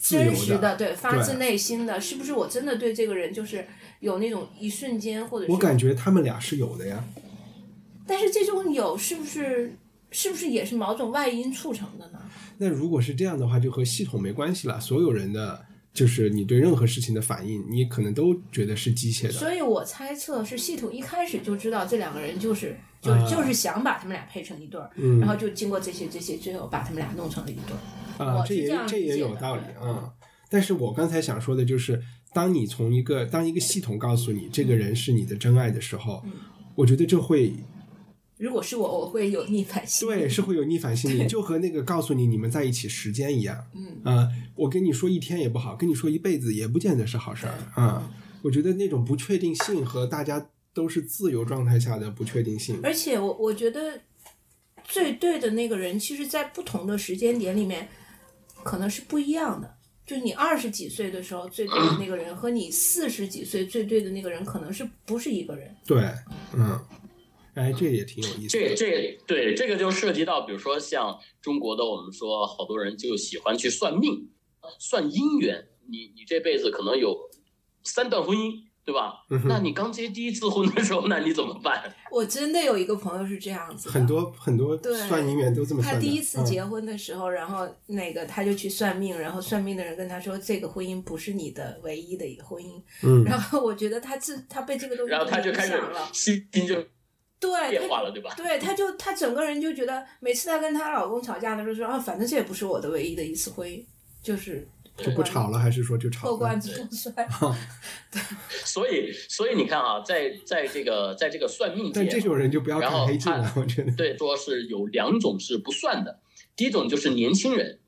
真实的，对对，发自内心的，是不是我真的对这个人就是有那种一瞬间，或者是我感觉他们俩是有的呀。但是这种有是不是是不是也是某种外因促成的呢？那如果是这样的话，就和系统没关系了。所有人的就是你对任何事情的反应，你可能都觉得是机械的。所以我猜测是系统一开始就知道这两个人就是就、啊就是想把他们俩配成一对儿，嗯然后就经过这些这些，最后把他们俩弄成了一对儿。啊，这也这也有道理啊。但是我刚才想说的就是，当你从一个当一个系统告诉你这个人是你的真爱的时候，嗯我觉得这会如果是我，我会有逆反心理。对是会有逆反心理，就和那个告诉你你们在一起时间一样。嗯啊，我跟你说一天也不好，跟你说一辈子也不见得是好事儿啊。我觉得那种不确定性和大家都是自由状态下的不确定性，而且我我觉得最对的那个人，其实在不同的时间点里面，可能是不一样的。就是你二十几岁的时候最对的那个人，和你四十几岁最对的那个人，可能是不是一个人？对，嗯，哎，这也挺有意思这。这对这个就涉及到，比如说像中国的，我们说好多人就喜欢去算命、算姻缘。你你这辈子可能有三段婚姻，对吧？嗯那你刚结第一次婚的时候，那你怎么办？*laughs* 我真的有一个朋友是这样子的，很多很多对算姻缘都这么算。他第一次嗯结婚的时候，然后那个他就去算命，然后算命的人跟他说，这个婚姻不是你的唯一的一个婚姻。嗯，*laughs* 然后我觉得他自他被这个东西然后他就开始心就对变化了，对吧？对，她就他整个人就觉得，每次她跟她老公吵架的时候说啊，反正这也不是我的唯一的一次婚姻，就是就不吵了，还是说就吵了？破罐子破摔。*laughs* *laughs* 所以，所以你看啊，在在这个在这个算命界，但这种人就不要然后看黑镜了，我觉得。对，说是有两种是不算的。第一种就是年轻人，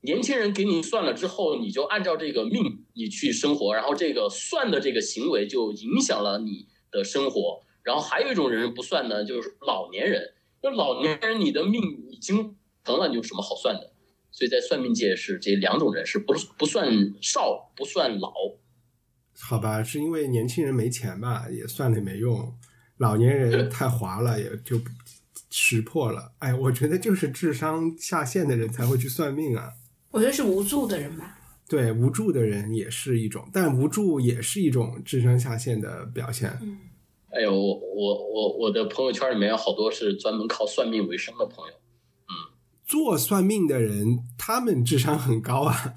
年轻人给你算了之后，你就按照这个命你去生活，然后这个算的这个行为就影响了你的生活。然后还有一种人不算呢，就是老年人，就老年人你的命已经成了，你有什么好算的？所以在算命界是这两种人，是不不算少，不算老。好吧，是因为年轻人没钱吧，也算了也没用；老年人 *laughs* 太滑了，也就识破了。哎，我觉得就是智商下线的人才会去算命啊。我觉得是无助的人吧。对，无助的人也是一种，但无助也是一种智商下线的表现。嗯哎呦，我我我我的朋友圈里面有好多是专门靠算命为生的朋友。做算命的人，他们智商很高啊。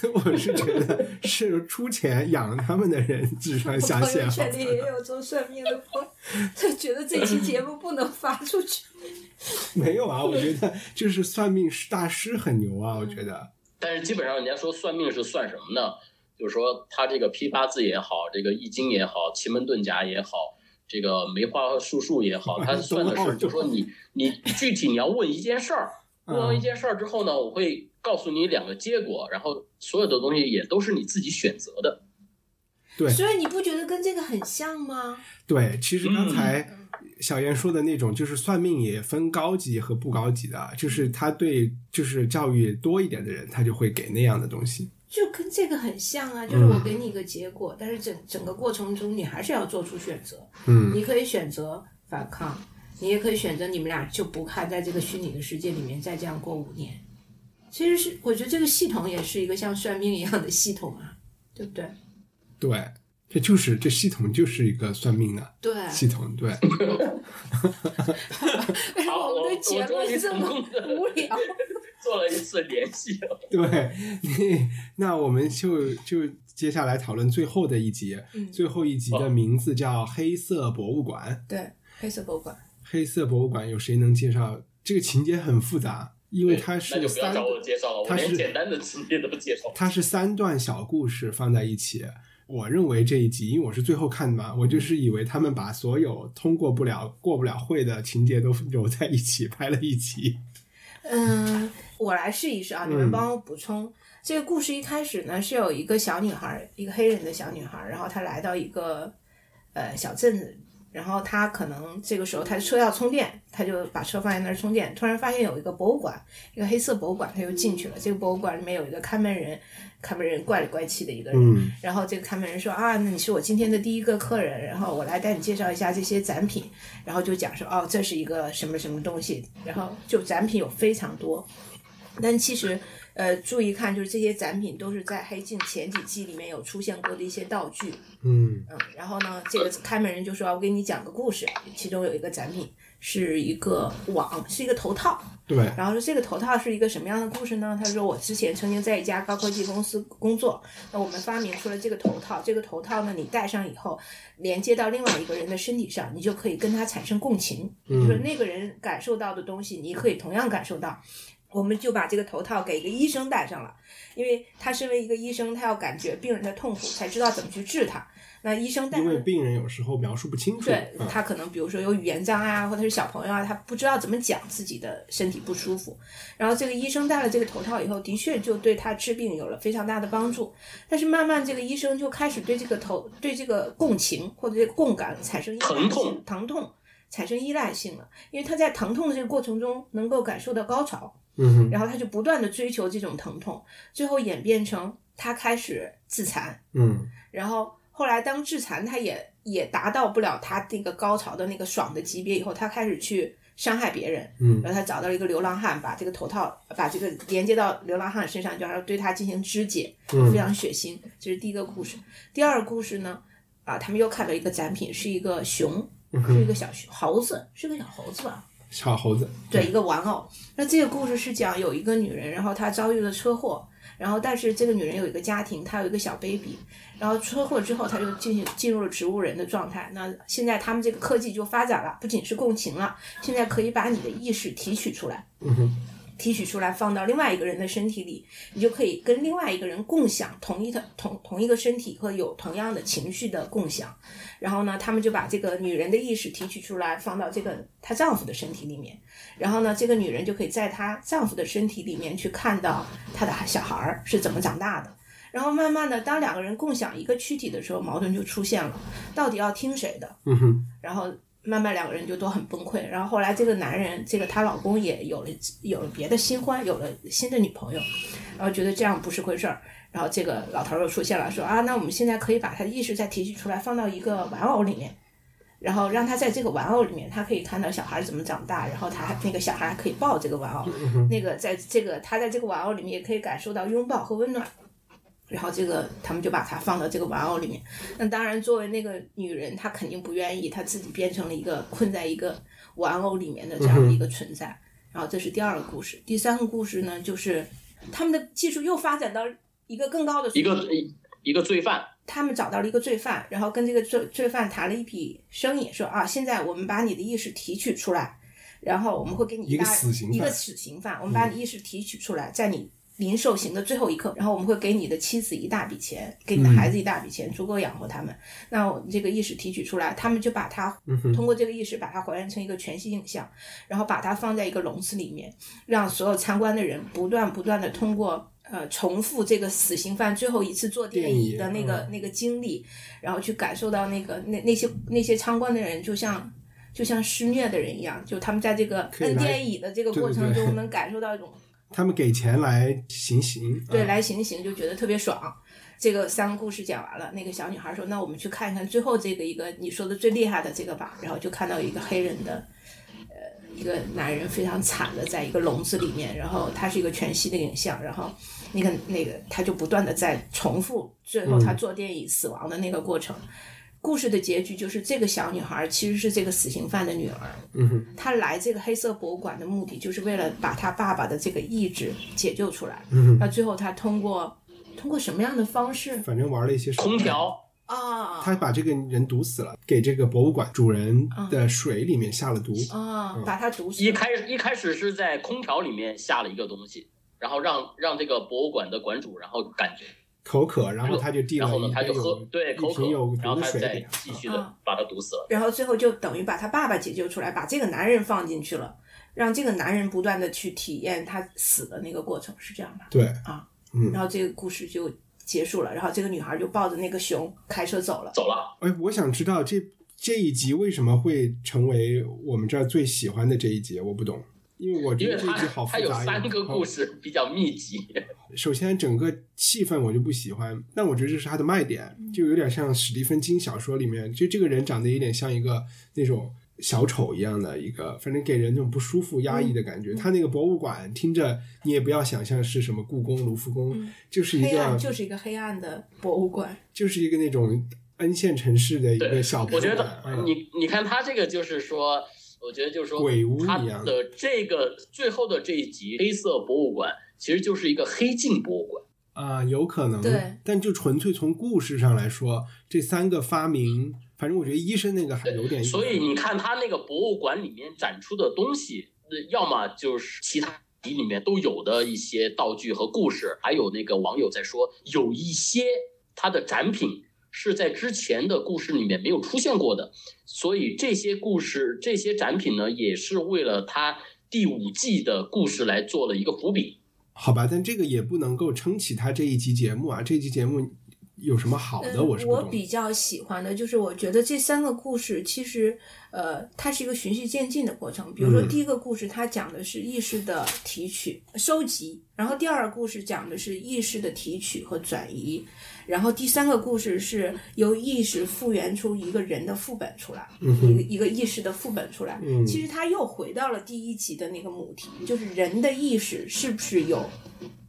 *laughs* 我是觉得是出钱养他们的人智商下 *laughs* 朋友线。圈里也有做算命的朋友，就觉得这期节目不能发出去。*laughs* 没有啊，我觉得就是算命大师很牛啊，我觉得。但是基本上人家说算命是算什么呢？就是说他这个批八字也好，这个易经也好，奇门遁甲也好，这个梅花术数也好，他算的是，就说你你具体你要问一件事儿，问完一件事儿之后呢，我会告诉你两个结果，然后所有的东西也都是你自己选择的。对所以你不觉得跟这个很像吗？对，其实刚才嗯小燕说的那种，就是算命也分高级和不高级的，就是他对就是教育多一点的人，他就会给那样的东西。就跟这个很像啊，就是我给你一个结果，但是整整个过程中你还是要做出选择。嗯，你可以选择反抗，你也可以选择你们俩就不看，在这个虚拟的世界里面再这样过五年。其实是我觉得这个系统也是一个像算命一样的系统啊，对不对？对，这就是这系统就是一个算命的对，系统，对。*laughs* 为什么好，我我们的节我终于目这么无聊？*laughs* 做了一次联系。对，你那我们就就接下来讨论最后的一集，嗯最后一集的名字叫《黑色博物馆》。对，黑色博物馆。黑色博物馆有谁能介绍？这个情节很复杂，因为它那是三，就不要找我介绍了，我它是连简单的情节都不介绍它是三段小故事放在一起。我认为这一集，因为我是最后看的嘛，我就是以为他们把所有通过不了、过不了会的情节都揉在一起拍了一集。嗯，我来试一试啊，你们嗯帮我补充。这个故事一开始呢，是有一个小女孩，一个黑人的小女孩，然后她来到一个呃小镇子，然后他可能这个时候他的车要充电，他就把车放在那儿充电，突然发现有一个博物馆，一个黑色博物馆，他就进去了。这个博物馆里面有一个看门人，看门人怪里怪气的一个人，嗯。然后这个看门人说啊，那你是我今天的第一个客人，然后我来带你介绍一下这些展品，然后就讲说哦，这是一个什么什么东西，然后就展品有非常多，但其实呃注意看，就是这些展品都是在黑镜前几季里面有出现过的一些道具，嗯嗯，然后呢，这个开门人就说：“我给你讲个故事，其中有一个展品是一个网，是一个头套。对，然后说这个头套是一个什么样的故事呢？他说我之前曾经在一家高科技公司工作，那我们发明出了这个头套，这个头套呢，你戴上以后，连接到另外一个人的身体上，你就可以跟他产生共情，就是那个人感受到的东西，你可以同样感受到。我们就把这个头套给一个医生戴上了，因为他身为一个医生，他要感觉病人的痛苦，才知道怎么去治他。那医生戴因为病人有时候描述不清楚。对嗯他可能比如说有语言障碍啊，或者是小朋友啊，他不知道怎么讲自己的身体不舒服。然后这个医生戴了这个头套以后，的确就对他治病有了非常大的帮助。但是慢慢这个医生就开始对这个头对这个共情或者这个共感产生依赖性疼痛疼痛产生依赖性了，因为他在疼痛的这个过程中能够感受到高潮。嗯哼，然后他就不断的追求这种疼痛，最后演变成他开始自残，嗯然后后来当自残他也也达到不了他那个高潮的那个爽的级别以后，他开始去伤害别人，嗯然后他找到了一个流浪汉，把这个头套把这个连接到流浪汉身上，就然后对他进行肢解，嗯非常血腥。这是第一个故事。第二个故事呢，啊，他们又看到一个展品，是一个熊，是一个小熊猴子，是个小猴子吧？小猴子。对，一个玩偶。那这个故事是讲有一个女人，然后她遭遇了车祸，然后但是这个女人有一个家庭，她有一个小 baby，然后车祸之后她就进行进入了植物人的状态。那现在他们这个科技就发展了，不仅是共情了，现在可以把你的意识提取出来。嗯哼，提取出来放到另外一个人的身体里，你就可以跟另外一个人共享同一的同同一个身体和有同样的情绪的共享。然后呢，他们就把这个女人的意识提取出来，放到这个她丈夫的身体里面。然后呢，这个女人就可以在她丈夫的身体里面去看到她的小孩儿是怎么长大的。然后慢慢的，当两个人共享一个躯体的时候，矛盾就出现了，到底要听谁的？嗯哼，然后慢慢两个人就都很崩溃。然后后来这个男人，这个她老公也有了有了别的新欢，有了新的女朋友，然后觉得这样不是回事儿。然后这个老头儿又出现了，说啊，那我们现在可以把他的意识再提取出来，放到一个玩偶里面，然后让他在这个玩偶里面，他可以看到小孩怎么长大，然后他那个小孩还可以抱这个玩偶，那个在这个他在这个玩偶里面也可以感受到拥抱和温暖。然后这个他们就把它放到这个玩偶里面。那当然，作为那个女人，她肯定不愿意，她自己变成了一个困在一个玩偶里面的这样的一个存在。然后这是第二个故事。第三个故事呢，就是他们的技术又发展到一个更高的一个一一个罪犯，他们找到了一个罪犯，然后跟这个罪罪犯谈了一笔生意，说啊，现在我们把你的意识提取出来，然后我们会给你一个大死刑犯一个死刑犯，我们把你意识提取出来，在你临受刑的最后一刻，然后我们会给你的妻子一大笔钱，给你的孩子一大笔钱，足够养活他们。那我们这个意识提取出来，他们就把它通过这个意识把它还原成一个全息影像，然后把它放在一个笼子里面，让所有参观的人不断不断的通过。呃，重复这个死刑犯最后一次坐电椅的那个、嗯那个经历，然后去感受到那个那那些那些参观的人，就像就像施虐的人一样，就他们在这个摁电椅的这个过程中，能感受到一种他们给钱来行刑，对啊来行刑，就觉得特别爽。这个三个故事讲完了，那个小女孩说：“那我们去看一看最后这个一个你说的最厉害的这个吧。”然后就看到一个黑人的，呃，一个男人非常惨的在一个笼子里面，然后他是一个全息的影像，然后那个那个他就不断的在重复最后他坐电椅死亡的那个过程。故事的结局就是这个小女孩其实是这个死刑犯的女儿，嗯哼，她来这个黑色博物馆的目的就是为了把她爸爸的这个意志解救出来。嗯哼，那最后她通过通过什么样的方式？反正玩了一些空调啊她把这个人毒死了，给这个博物馆主人的水里面下了毒。啊，把他毒死一开一开始是在空调里面下了一个东西，然后让让这个博物馆的馆主，然后感觉，口渴，然后他就递然后呢了一就喝对口渴瓶有，然后他再毒的水给他。继续啊的把他毒死了。然后最后就等于把他爸爸解救出来，把这个男人放进去了，让这个男人不断的去体验他死的那个过程，是这样吧？对，啊，嗯然后这个故事就结束了，然后这个女孩就抱着那个熊开车走了。走了，哎，我想知道这这一集为什么会成为我们这儿最喜欢的这一集？我不懂，因为我觉得这一集好复它有杂。三个故事比较密集，首先，整个气氛我就不喜欢，但我觉得这是他的卖点，就有点像史蒂芬金小说里面，就这个人长得有点像一个那种小丑一样的一个，反正给人那种不舒服、压抑的感觉。他那个博物馆听着，你也不要想象是什么故宫、卢浮宫，就是一黑暗个就是一个黑暗的博物馆，就是一个那种 N 线城市的一个小博物馆。我觉得嗯你你看他这个就是说，我觉得就是说鬼屋他一样的这个最后的这一集黑色博物馆其实就是一个黑镜博物馆。啊、有可能，对但就纯粹从故事上来说，这三个发明，反正我觉得医生那个还有点意思。所以你看他那个博物馆里面展出的东西，呃要么就是其他集里面都有的一些道具和故事，还有那个网友在说，有一些他的展品是在之前的故事里面没有出现过的，所以这些故事、这些展品呢，也是为了他第五季的故事来做了一个伏笔。好吧，但这个也不能够撑起他这一集节目啊。这一集节目有什么好的？嗯我是。我比较喜欢的就是，我觉得这三个故事其实，呃，它是一个循序渐进的过程。比如说，嗯第一个故事它讲的是意识的提取、收集，然后第二个故事讲的是意识的提取和转移，然后第三个故事是由意识复原出一个人的副本出来，一个一个意识的副本出来。嗯其实他又回到了第一集的那个母题，就是人的意识是不是有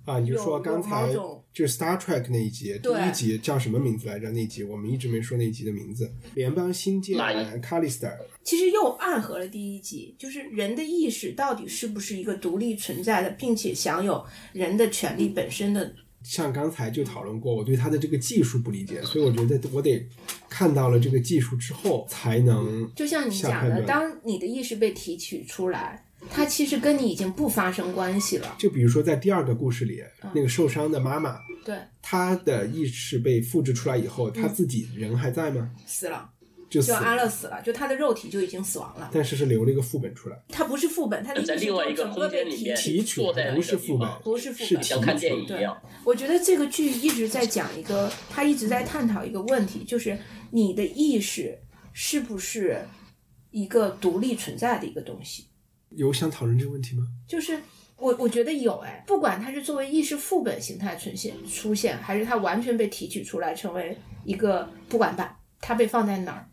啊，你就说刚才就是 Star Trek 那一集，第一集叫什么名字来着？那一集我们一直没说那一集的名字，联邦新舰哪一 Callister。其实又暗合了第一集，就是人的意识到底是不是一个独立存在的，并且享有人的权利本身的像刚才就讨论过，我对他的这个技术不理解，所以我觉得我得看到了这个技术之后才能就像你讲的，当你的意识被提取出来，它其实跟你已经不发生关系了。就比如说在第二个故事里，嗯那个受伤的妈妈，对，她的意识被复制出来以后，她自己人还在吗？死了，就安，乐死了，就他的肉体就已经死亡了。但是是留了一个副本出来。他不是副本，他的意识在另外一个就整个被空间里面提取提取坐在那个不是副本，不是副本是像看电影一样。我觉得这个剧一直在讲一个，他一直在探讨一个问题，就是你的意识是不是一个独立存在的一个东西？有想讨论这个问题吗？就是我我觉得有哎，不管它是作为意识副本形态出现出现，还是它完全被提取出来成为一个不管把它被放在哪儿，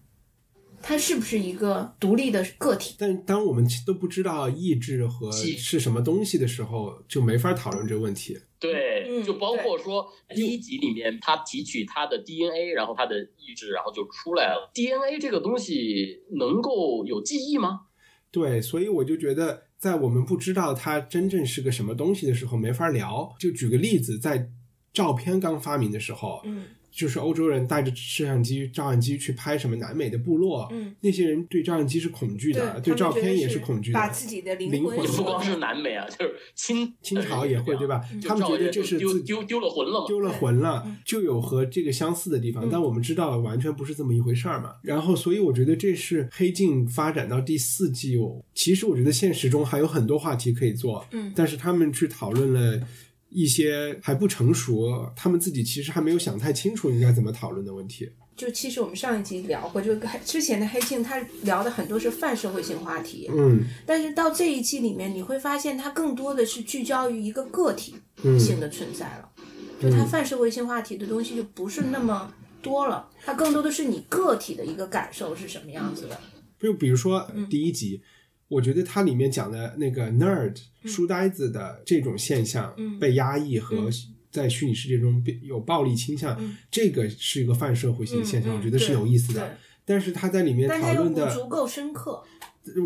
它是不是一个独立的个体？但当我们都不知道意志和是什么东西的时候，就没法讨论这个问题。对，嗯就包括说第一集里面，他提取他的 DNA，然后他的意志，然后就出来了。DNA 这个东西能够有记忆吗？对，所以我就觉得，在我们不知道它真正是个什么东西的时候，没法聊。就举个例子，在照片刚发明的时候，嗯就是欧洲人带着摄像机、照相机去拍什么南美的部落，嗯，那些人对照相机是恐惧的，对照片也是恐惧的。把自己的灵魂不光是南美啊，就是清清朝也会对吧？就他们觉得这是自己丢丢丢了魂了嘛。丢了魂了，就有和这个相似的地方，嗯但我们知道完全不是这么一回事儿嘛。然后，所以我觉得这是黑镜发展到第四季，哦其实我觉得现实中还有很多话题可以做，嗯但是他们去讨论了。一些还不成熟，他们自己其实还没有想太清楚应该怎么讨论的问题。就其实我们上一集聊过，就之前的黑镜，他聊的很多是泛社会性话题，嗯但是到这一季里面，你会发现它更多的是聚焦于一个个体嗯性的存在了，就它泛社会性话题的东西就不是那么多了，它更多的是你个体的一个感受是什么样子的。就比如说嗯第一集，我觉得它里面讲的那个 nerd 书呆子的这种现象，嗯。被压抑和嗯。在虚拟世界中被有暴力倾向，嗯。这个是一个泛社会性现象，我觉得是有意思的。但是他在里面讨论的，足够深刻，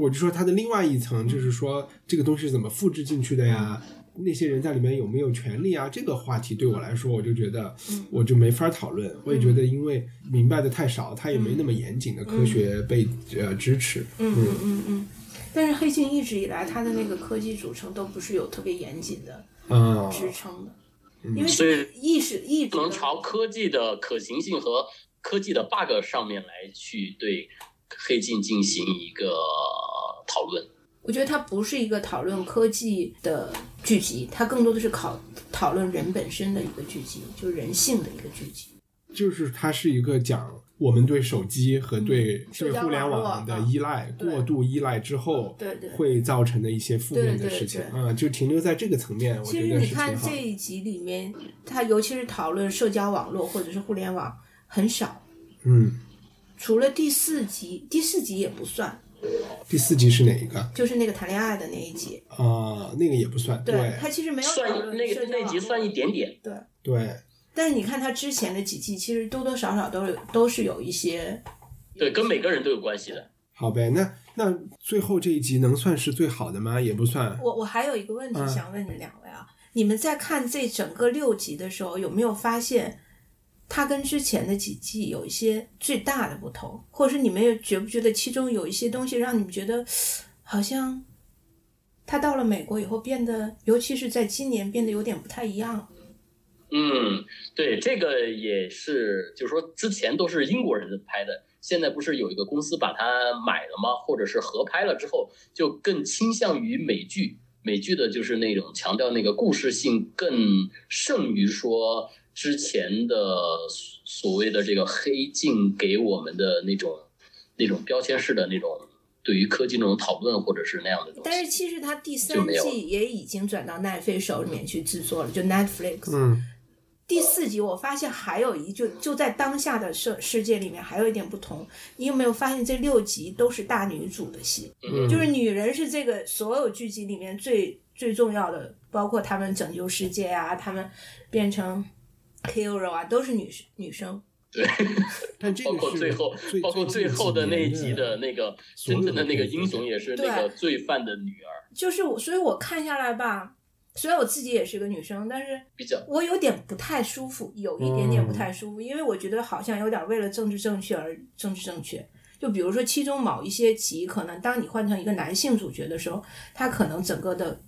我就说他的另外一层，嗯就是说这个东西是怎么复制进去的呀？那些人在里面有没有权利啊？这个话题对我来说，我就觉得嗯。我就没法讨论。我也觉得，因为明白的太少，他也没那么严谨的科学被呃支持。嗯。嗯嗯嗯。但是黑镜一直以来，它的那个科技组成都不是有特别严谨的啊，支撑的，因为所以意识一直不能朝科技的可行性和科技的 bug 上面来去对黑镜进行一个讨论。我觉得它不是一个讨论科技的剧集，它更多的是考讨论人本身的一个剧集，就是人性的一个剧集。就是它是一个讲我们对手机和对嗯对互联网网的依赖、对。过度依赖之后，对对。会造成的一些负面的事情对。啊，就停留在这个层面，我其觉得实你看。这一集里面，它尤其是讨论社交网络或者是互联网很少，嗯，除了第四集，第四集也不算，第四集是哪一个？就是那个谈恋爱的那一集，啊？那个也不算，对，它其实没有讨算论那那集算一点点，对。对，但是你看他之前的几季，其实多多少少都有都是有一些，对，跟每个人都有关系的。好呗。那那最后这一集能算是最好的吗？也不算。我我还有一个问题嗯想问你两位啊，你们在看这整个六集的时候，有没有发现它跟之前的几季有一些最大的不同，或者是你们也觉不觉得其中有一些东西让你们觉得好像他到了美国以后变得，尤其是在今年变得有点不太一样。嗯，对，这个也是，就是说之前都是英国人拍的，现在不是有一个公司把它买了吗？或者是合拍了之后，就更倾向于美剧。美剧的就是那种强调那个故事性更胜于说之前的所谓的这个黑镜给我们的那种那种标签式的那种对于科技那种讨论或者是那样的东西。但是其实它第三季也已经转到奈飞手里面去制作了，就 Netflix。嗯，第四集我发现还有一就就在当下的世世界里面还有一点不同，你有没有发现这六集都是大女主的戏？嗯就是女人是这个所有剧集里面最最重要的，包括她们拯救世界啊，她们变成 hero 啊，都是女女生。对，*laughs* 但这个包括是最后，最包括最后的那一集的那个所有的真正的那个英雄，也是那个罪犯的女儿。就是我，所以我看下来吧，虽然我自己也是个女生，但是比较我有点不太舒服，有一点点不太舒服，因为我觉得好像有点为了政治正确而政治正确。就比如说其中某一些集，可能当你换成一个男性主角的时候，他可能整个的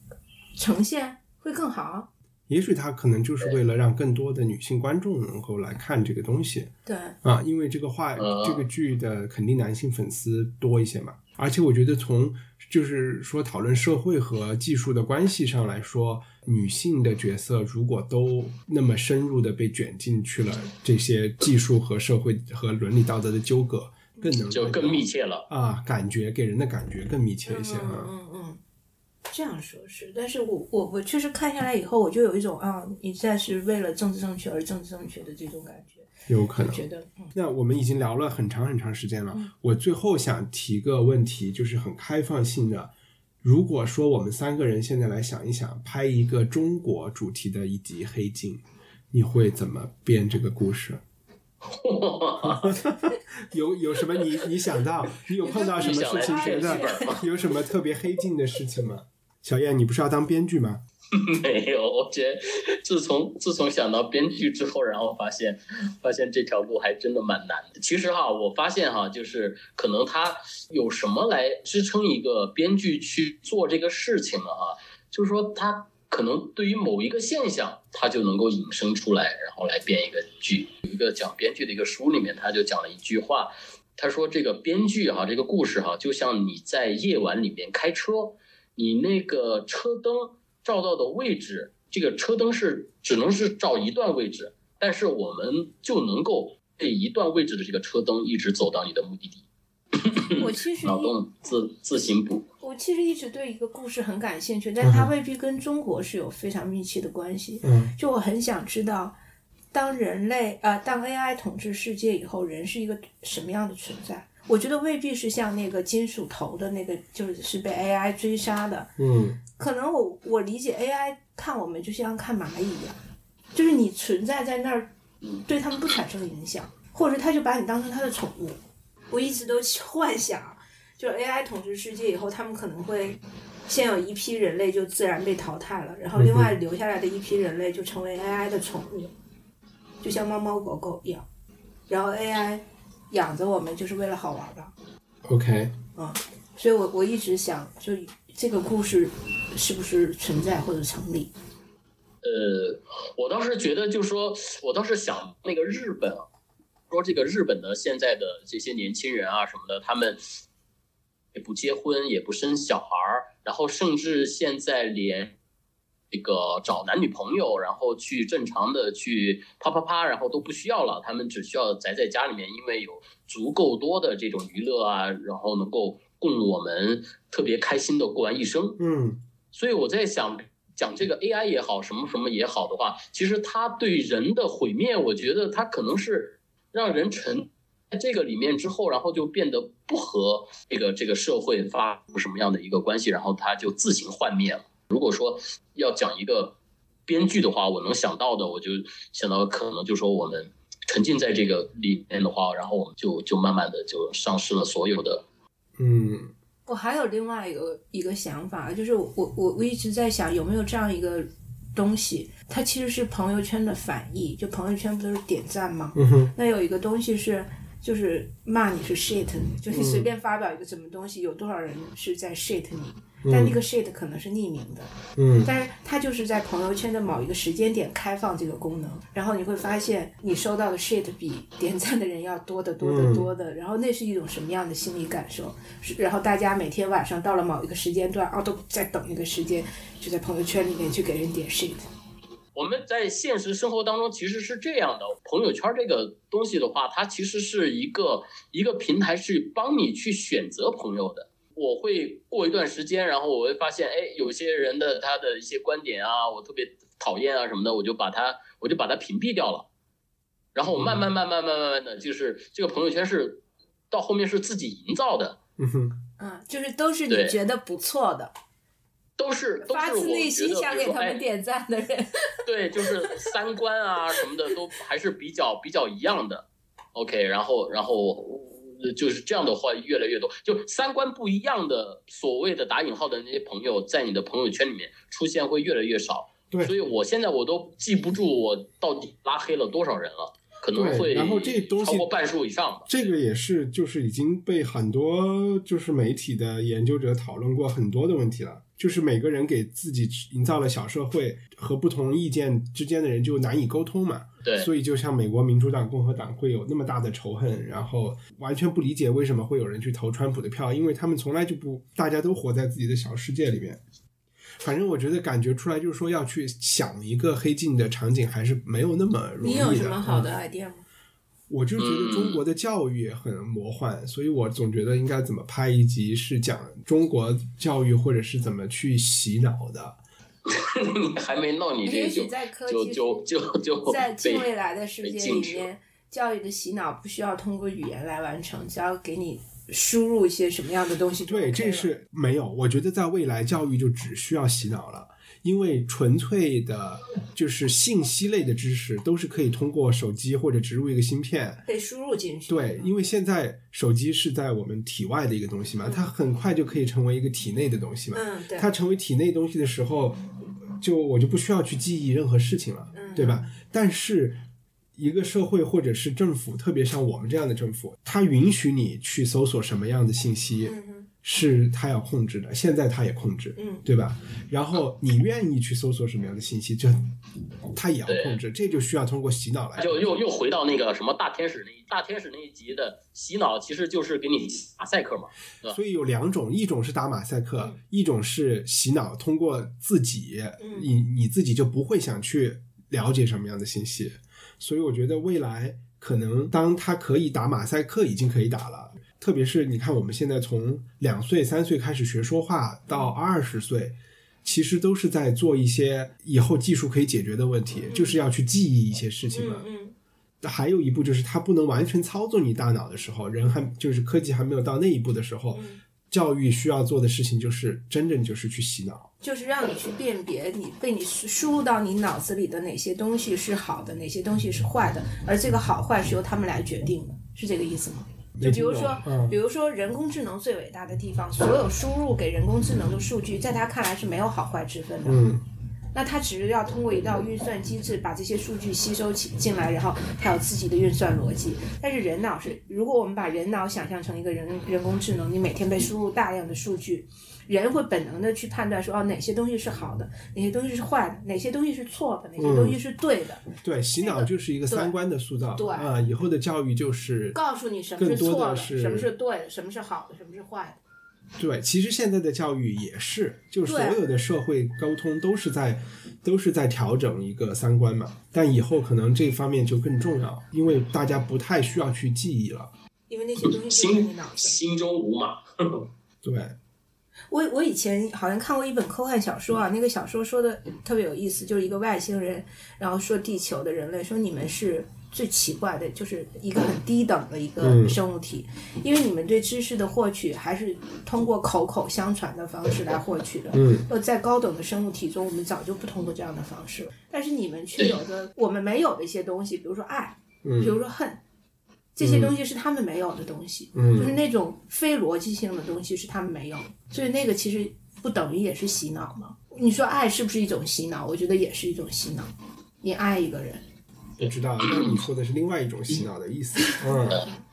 呈现会更好。也许他可能就是为了让更多的女性观众能够来看这个东西对，啊，因为这个话呃这个剧的肯定男性粉丝多一些嘛，而且我觉得从就是说讨论社会和技术的关系上来说，女性的角色如果都那么深入的被卷进去了这些技术和社会和伦理道德的纠葛，更能就更密切了。啊，感觉给人的感觉更密切一些嗯啊。嗯嗯，这样说是，但是我我我确实看下来以后，我就有一种啊，你在是为了政治正确而政治正确的这种感觉，有可能。觉得嗯那我们已经聊了很长很长时间了，我最后想提个问题，就是很开放性的。如果说我们三个人现在来想一想，拍一个中国主题的一集《黑镜》，你会怎么编这个故事？*laughs* *laughs* 有有什么你你想到，你有碰到什么事情觉得有什么特别黑镜的事情吗？小燕，你不是要当编剧吗？*laughs* 没有，我觉得自从自从想到编剧之后，然后发现发现这条路还真的蛮难的。其实哈，我发现哈，就是可能他有什么来支撑一个编剧去做这个事情了哈，就是说他可能对于某一个现象，他就能够引申出来，然后来编一个剧。有一个讲编剧的一个书里面，他就讲了一句话，他说这个编剧哈，这个故事哈，就像你在夜晚里面开车，你那个车灯照到的位置，这个车灯是只能是照一段位置，但是我们就能够这一段位置的这个车灯一直走到你的目的地。我 *laughs* 其实脑洞自自行补。我其实一直对一个故事很感兴趣，但它未必跟中国是有非常密切的关系。嗯就我很想知道，当人类呃，当 AI 统治世界以后，人是一个什么样的存在？我觉得未必是像那个金属头的那个，就是是被 AI 追杀的。嗯可能我我理解 AI 看我们就像看蚂蚁一样，就是你存在在那儿，嗯对他们不产生影响，或者他就把你当成他的宠物。我一直都 *laughs* 幻想，就是 AI 统治世界以后，他们可能会先有一批人类就自然被淘汰了，然后另外留下来的一批人类就成为 AI 的宠物，就像猫猫狗狗一样，然后 AI 养着我们就是为了好玩的。，OK，嗯，所以我我一直想，就这个故事是不是存在或者成立？呃，我倒是觉得，就是说我倒是想那个日本啊，说这个日本的现在的这些年轻人啊什么的，他们也不结婚，也不生小孩儿，然后甚至现在连这个找男女朋友，然后去正常的去啪啪啪，然后都不需要了，他们只需要宅在家里面，因为有足够多的这种娱乐啊，然后能够供我们特别开心的过完一生。嗯所以我在想，讲这个 AI 也好，什么什么也好的话，其实它对人的毁灭，我觉得它可能是让人沉在这个里面之后，然后就变得不和这个这个社会发生什么样的一个关系，然后它就自行幻灭了。如果说要讲一个编剧的话，我能想到的，我就想到可能就说我们沉浸在这个里面的话，然后我们就就慢慢的就丧失了所有的嗯我还有另外一个一个想法，就是我我我一直在想有没有这样一个东西，它其实是朋友圈的反义，就朋友圈不都是点赞吗？嗯哼那有一个东西是。就是骂你是 shit，就你随便发表一个什么东西，有多少人是在 shit 你？但那个 shit 可能是匿名的，嗯但是它就是在朋友圈的某一个时间点开放这个功能，然后你会发现你收到的 shit 比点赞的人要多得多得多的，然后那是一种什么样的心理感受？是然后大家每天晚上到了某一个时间段，哦，都在等一个时间，就在朋友圈里面去给人点 shit。我们在现实生活当中其实是这样的，朋友圈这个东西的话，它其实是一个一个平台，去帮你去选择朋友的。我会过一段时间，然后我会发现，哎，有些人的他的一些观点啊，我特别讨厌啊什么的，我就把他我就把他屏蔽掉了。然后我慢慢慢慢慢慢慢的，就是这个朋友圈是到后面是自己营造的，嗯哼嗯，就是都是你觉得不错的，都是都发自内是我觉得心想给他们点赞的人。*laughs* 对，就是三观啊什么的都还是比较比较一样的。OK，然后然后呃就是这样的话越来越多，就三观不一样的所谓的打引号的那些朋友，在你的朋友圈里面出现会越来越少。对所以我现在我都记不住我到底拉黑了多少人了，可能会然后这东西超过半数以上吧。这个也是，就是已经被很多就是媒体的研究者讨论过很多的问题了。就是每个人给自己营造了小社会，和不同意见之间的人就难以沟通嘛。对，所以就像美国民主党、共和党会有那么大的仇恨，然后完全不理解为什么会有人去投川普的票，因为他们从来就不，大家都活在自己的小世界里面。反正我觉得感觉出来，就是说要去想一个黑镜的场景，还是没有那么容易的。你有什么好的嗯 idea 吗？我就觉得中国的教育很魔幻，所以我总觉得应该怎么拍一集是讲中国教育或者是怎么去洗脑的。*laughs* 你还没闹，你这个就许在科就技就就就在近未来的世界里面，教育的洗脑不需要通过语言来完成，只要给你输入一些什么样的东西 OK 对，这是没有。我觉得在未来教育就只需要洗脑了，因为纯粹的就是信息类的知识都是可以通过手机或者植入一个芯片。被输入进去。对，因为现在手机是在我们体外的一个东西嘛，它很快就可以成为一个体内的东西嘛。嗯，对。它成为体内东西的时候，就我就不需要去记忆任何事情了，嗯对吧？但是一个社会或者是政府，特别像我们这样的政府，它允许你去搜索什么样的信息，是他要控制的。现在他也控制，嗯对吧？然后你愿意去搜索什么样的信息，就他也要控制，这就需要通过洗脑来。就又又回到那个什么大天使那一大天使那一集的洗脑，其实就是给你马赛克嘛。所以有两种，一种是打马赛克，一种是洗脑，通过自己，嗯你你自己就不会想去了解什么样的信息。所以我觉得未来可能当他可以打马赛克，已经可以打了。特别是你看，我们现在从两岁、三岁开始学说话，到二十岁，其实都是在做一些以后技术可以解决的问题，就是要去记忆一些事情嘛。嗯嗯还有一步就是它不能完全操作你大脑的时候，人还就是科技还没有到那一步的时候，嗯教育需要做的事情就是真正就是去洗脑。就是让你去辨别你被你输输入到你脑子里的哪些东西是好的，哪些东西是坏的，而这个好坏是由他们来决定的，是这个意思吗？就比如说比如说人工智能最伟大的地方，所有输入给人工智能的数据，在他看来是没有好坏之分的。嗯，那他只是要通过一道运算机制把这些数据吸收起进来，然后他有自己的运算逻辑。但是人脑是，如果我们把人脑想象成一个人人工智能，你每天被输入大量的数据，人会本能的去判断说，哦，哪些东西是好的，哪些东西是坏的，哪些东西是错的，哪些东西是对的，对，洗脑就是一个三观的塑造。对啊、以后的教育就是告诉你什么是错的，的什么是对的，什么是好的，什么是坏的。对。其实现在的教育也是，就所有的社会沟通都是在都是在调整一个三观嘛。但以后可能这方面就更重要，因为大家不太需要去记忆了。因为那些东西就在你心脑子。心中无马。*laughs* 对，我我以前好像看过一本科幻小说啊，那个小说说的特别有意思，就是一个外星人，然后说地球的人类说你们是最奇怪的，就是一个很低等的一个嗯生物体，因为你们对知识的获取还是通过口口相传的方式来获取的。嗯，呃，在高等的生物体中，我们早就不通过这样的方式了，但是你们却有着我们没有的一些东西，比如说爱，比嗯如说恨。这些东西是他们没有的东西，嗯就是那种非逻辑性的东西是他们没有，所以那个其实不等于也是洗脑吗？你说爱是不是一种洗脑？我觉得也是一种洗脑。你爱一个人，我知道。那你说的是另外一种洗脑的意思。*laughs* 嗯，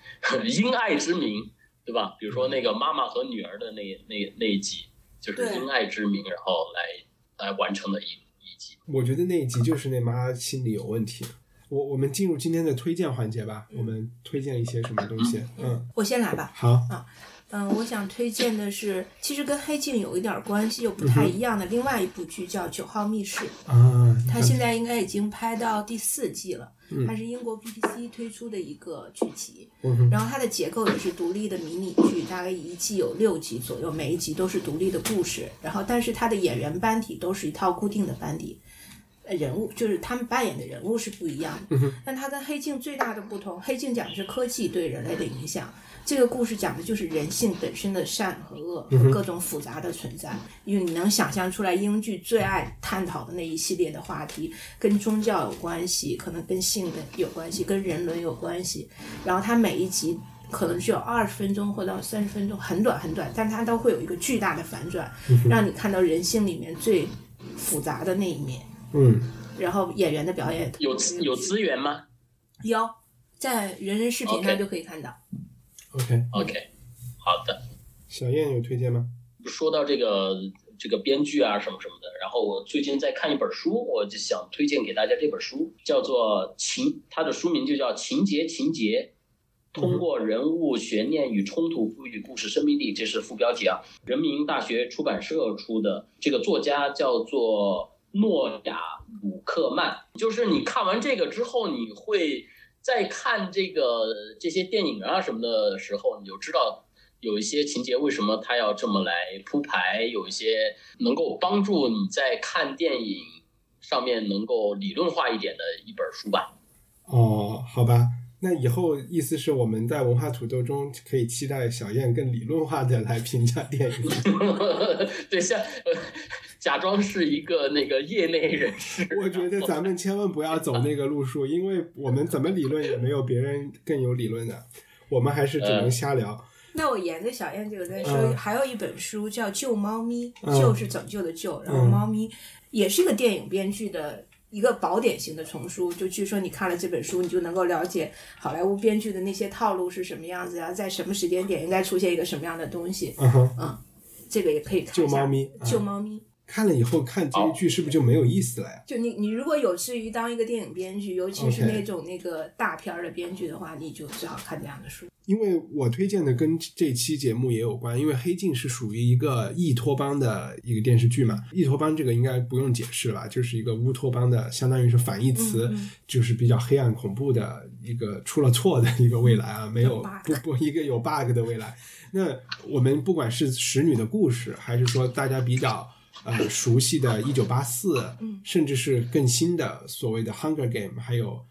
*laughs* 因爱之名，对吧？比如说那个妈妈和女儿的那那那一集，就是对因爱之名，然后来来完成的一一集。我觉得那一集就是那妈心理有问题。我我们进入今天的推荐环节吧，我们推荐一些什么东西？嗯，我先来吧。好啊，嗯，我想推荐的是，其实跟黑镜有一点关系又不太一样的另外一部剧，叫《九号密室》。啊，它现在应该已经拍到第四季了，嗯它是英国 BBC 推出的一个剧集，然后它的结构也是独立的迷你剧，大概一季有六集左右，每一集都是独立的故事，然后但是它的演员班底都是一套固定的班底。呃人物就是他们扮演的人物是不一样的，但它跟黑镜最大的不同，黑镜讲的是科技对人类的影响，这个故事讲的就是人性本身的善和恶和各种复杂的存在。因为你能想象出来，英剧最爱探讨的那一系列的话题，跟宗教有关系，可能跟性的有关系，跟人伦有关系。然后它每一集可能只有二十分钟或到三十分钟，很短很短，但它都会有一个巨大的反转，让你看到人性里面最复杂的那一面。嗯，然后演员的表演有资有资源吗有，在人人视频上就可以看到。OK，？OK，好的。小燕有推荐吗？说到这个这个编剧啊什么什么的，然后我最近在看一本书，我就想推荐给大家这本书，叫做《情》，它的书名就叫《情节情节》。通过人物悬念与冲突赋予故事生命力，这是副标题啊。人民大学出版社出的，这个作家叫做诺亚·鲁克曼。就是你看完这个之后，你会在看这个这些电影啊什么的时候，你就知道有一些情节为什么他要这么来铺排，有一些能够帮助你在看电影上面能够理论化一点的一本书吧。哦，好吧，那以后意思是我们在文化土豆中可以期待小燕更理论化的来评价电影。*laughs* *laughs* 对，像呃，假装是一个那个业内人士。我觉得咱们千万不要走那个路数，因为我们怎么理论也没有别人更有理论的，我们还是只能瞎聊。那我沿着小燕这个再说，嗯还有一本书叫《救猫咪》，嗯救是拯救的救，然后嗯猫咪也是一个电影编剧的一个宝典型的丛书。就据说你看了这本书，你就能够了解好莱坞编剧的那些套路是什么样子啊，在什么时间点应该出现一个什么样的东西。嗯哼，这个也可以看一下。救猫咪嗯救猫咪。看了以后看这一剧是不是就没有意思了呀？就你你如果有志于当一个电影编剧，尤其是那种那个大片儿的编剧的话，你就最好看这样的书。因为我推荐的跟这期节目也有关，因为《黑镜》是属于一个异托邦的一个电视剧嘛。异托邦这个应该不用解释了，就是一个乌托邦的，相当于是反义词，嗯嗯就是比较黑暗恐怖的一个出了错的一个未来啊，没有有 bug 不不一个有 bug 的未来。那我们不管是使女的故事，还是说大家比较呃熟悉的《一九八四》，嗯甚至是更新的所谓的《Hunger Game》，还有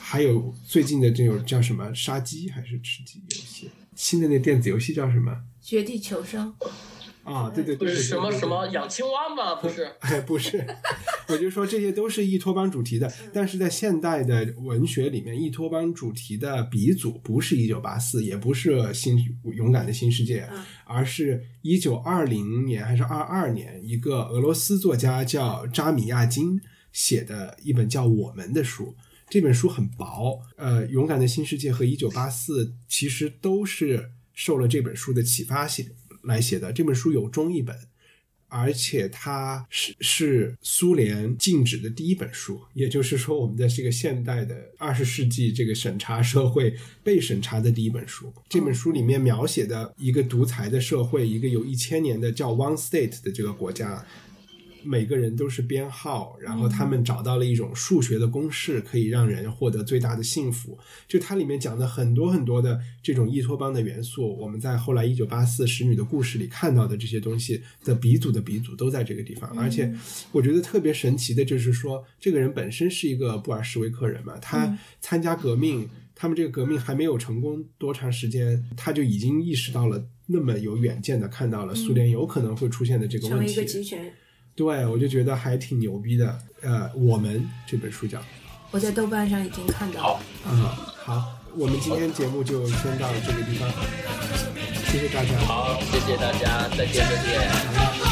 还有最近的这种叫什么杀鸡还是吃鸡游戏？新的那电子游戏叫什么？绝地求生，啊，对对对，什么什么养青蛙吗？不是。*laughs* 哎，不是，我就说这些都是异托邦主题的，但是在现代的文学里面，异托邦主题的鼻祖不是一九八四，也不是新勇敢的新世界，而是一九二零年还是二二年，一个俄罗斯作家叫扎米亚金写的一本叫《我们》的书。这本书很薄，呃，《勇敢的新世界》和《一九八四》其实都是受了这本书的启发写来写的。这本书有中译本，而且它是是苏联禁止的第一本书，也就是说，我们的这个现代的二十世纪这个审查社会被审查的第一本书。这本书里面描写的一个独裁的社会，一个有一千年的叫 One State 的这个国家，每个人都是编号，然后他们找到了一种数学的公式，可以让人获得最大的幸福。就它里面讲的很多很多的这种依托邦的元素，我们在后来一九八四使女的故事里看到的这些东西的鼻祖的鼻祖都在这个地方。而且我觉得特别神奇的就是说，这个人本身是一个布尔什维克人嘛，他参加革命。他们这个革命还没有成功多长时间，他就已经意识到了那么有远见的看到了苏联有可能会出现的这个问题。成为一个集权。对，我就觉得还挺牛逼的。呃，我们这本书叫我在豆瓣上已经看到了。嗯、好，我们今天节目就先到这个地方，谢谢大家。好，谢谢大家，再见，再见。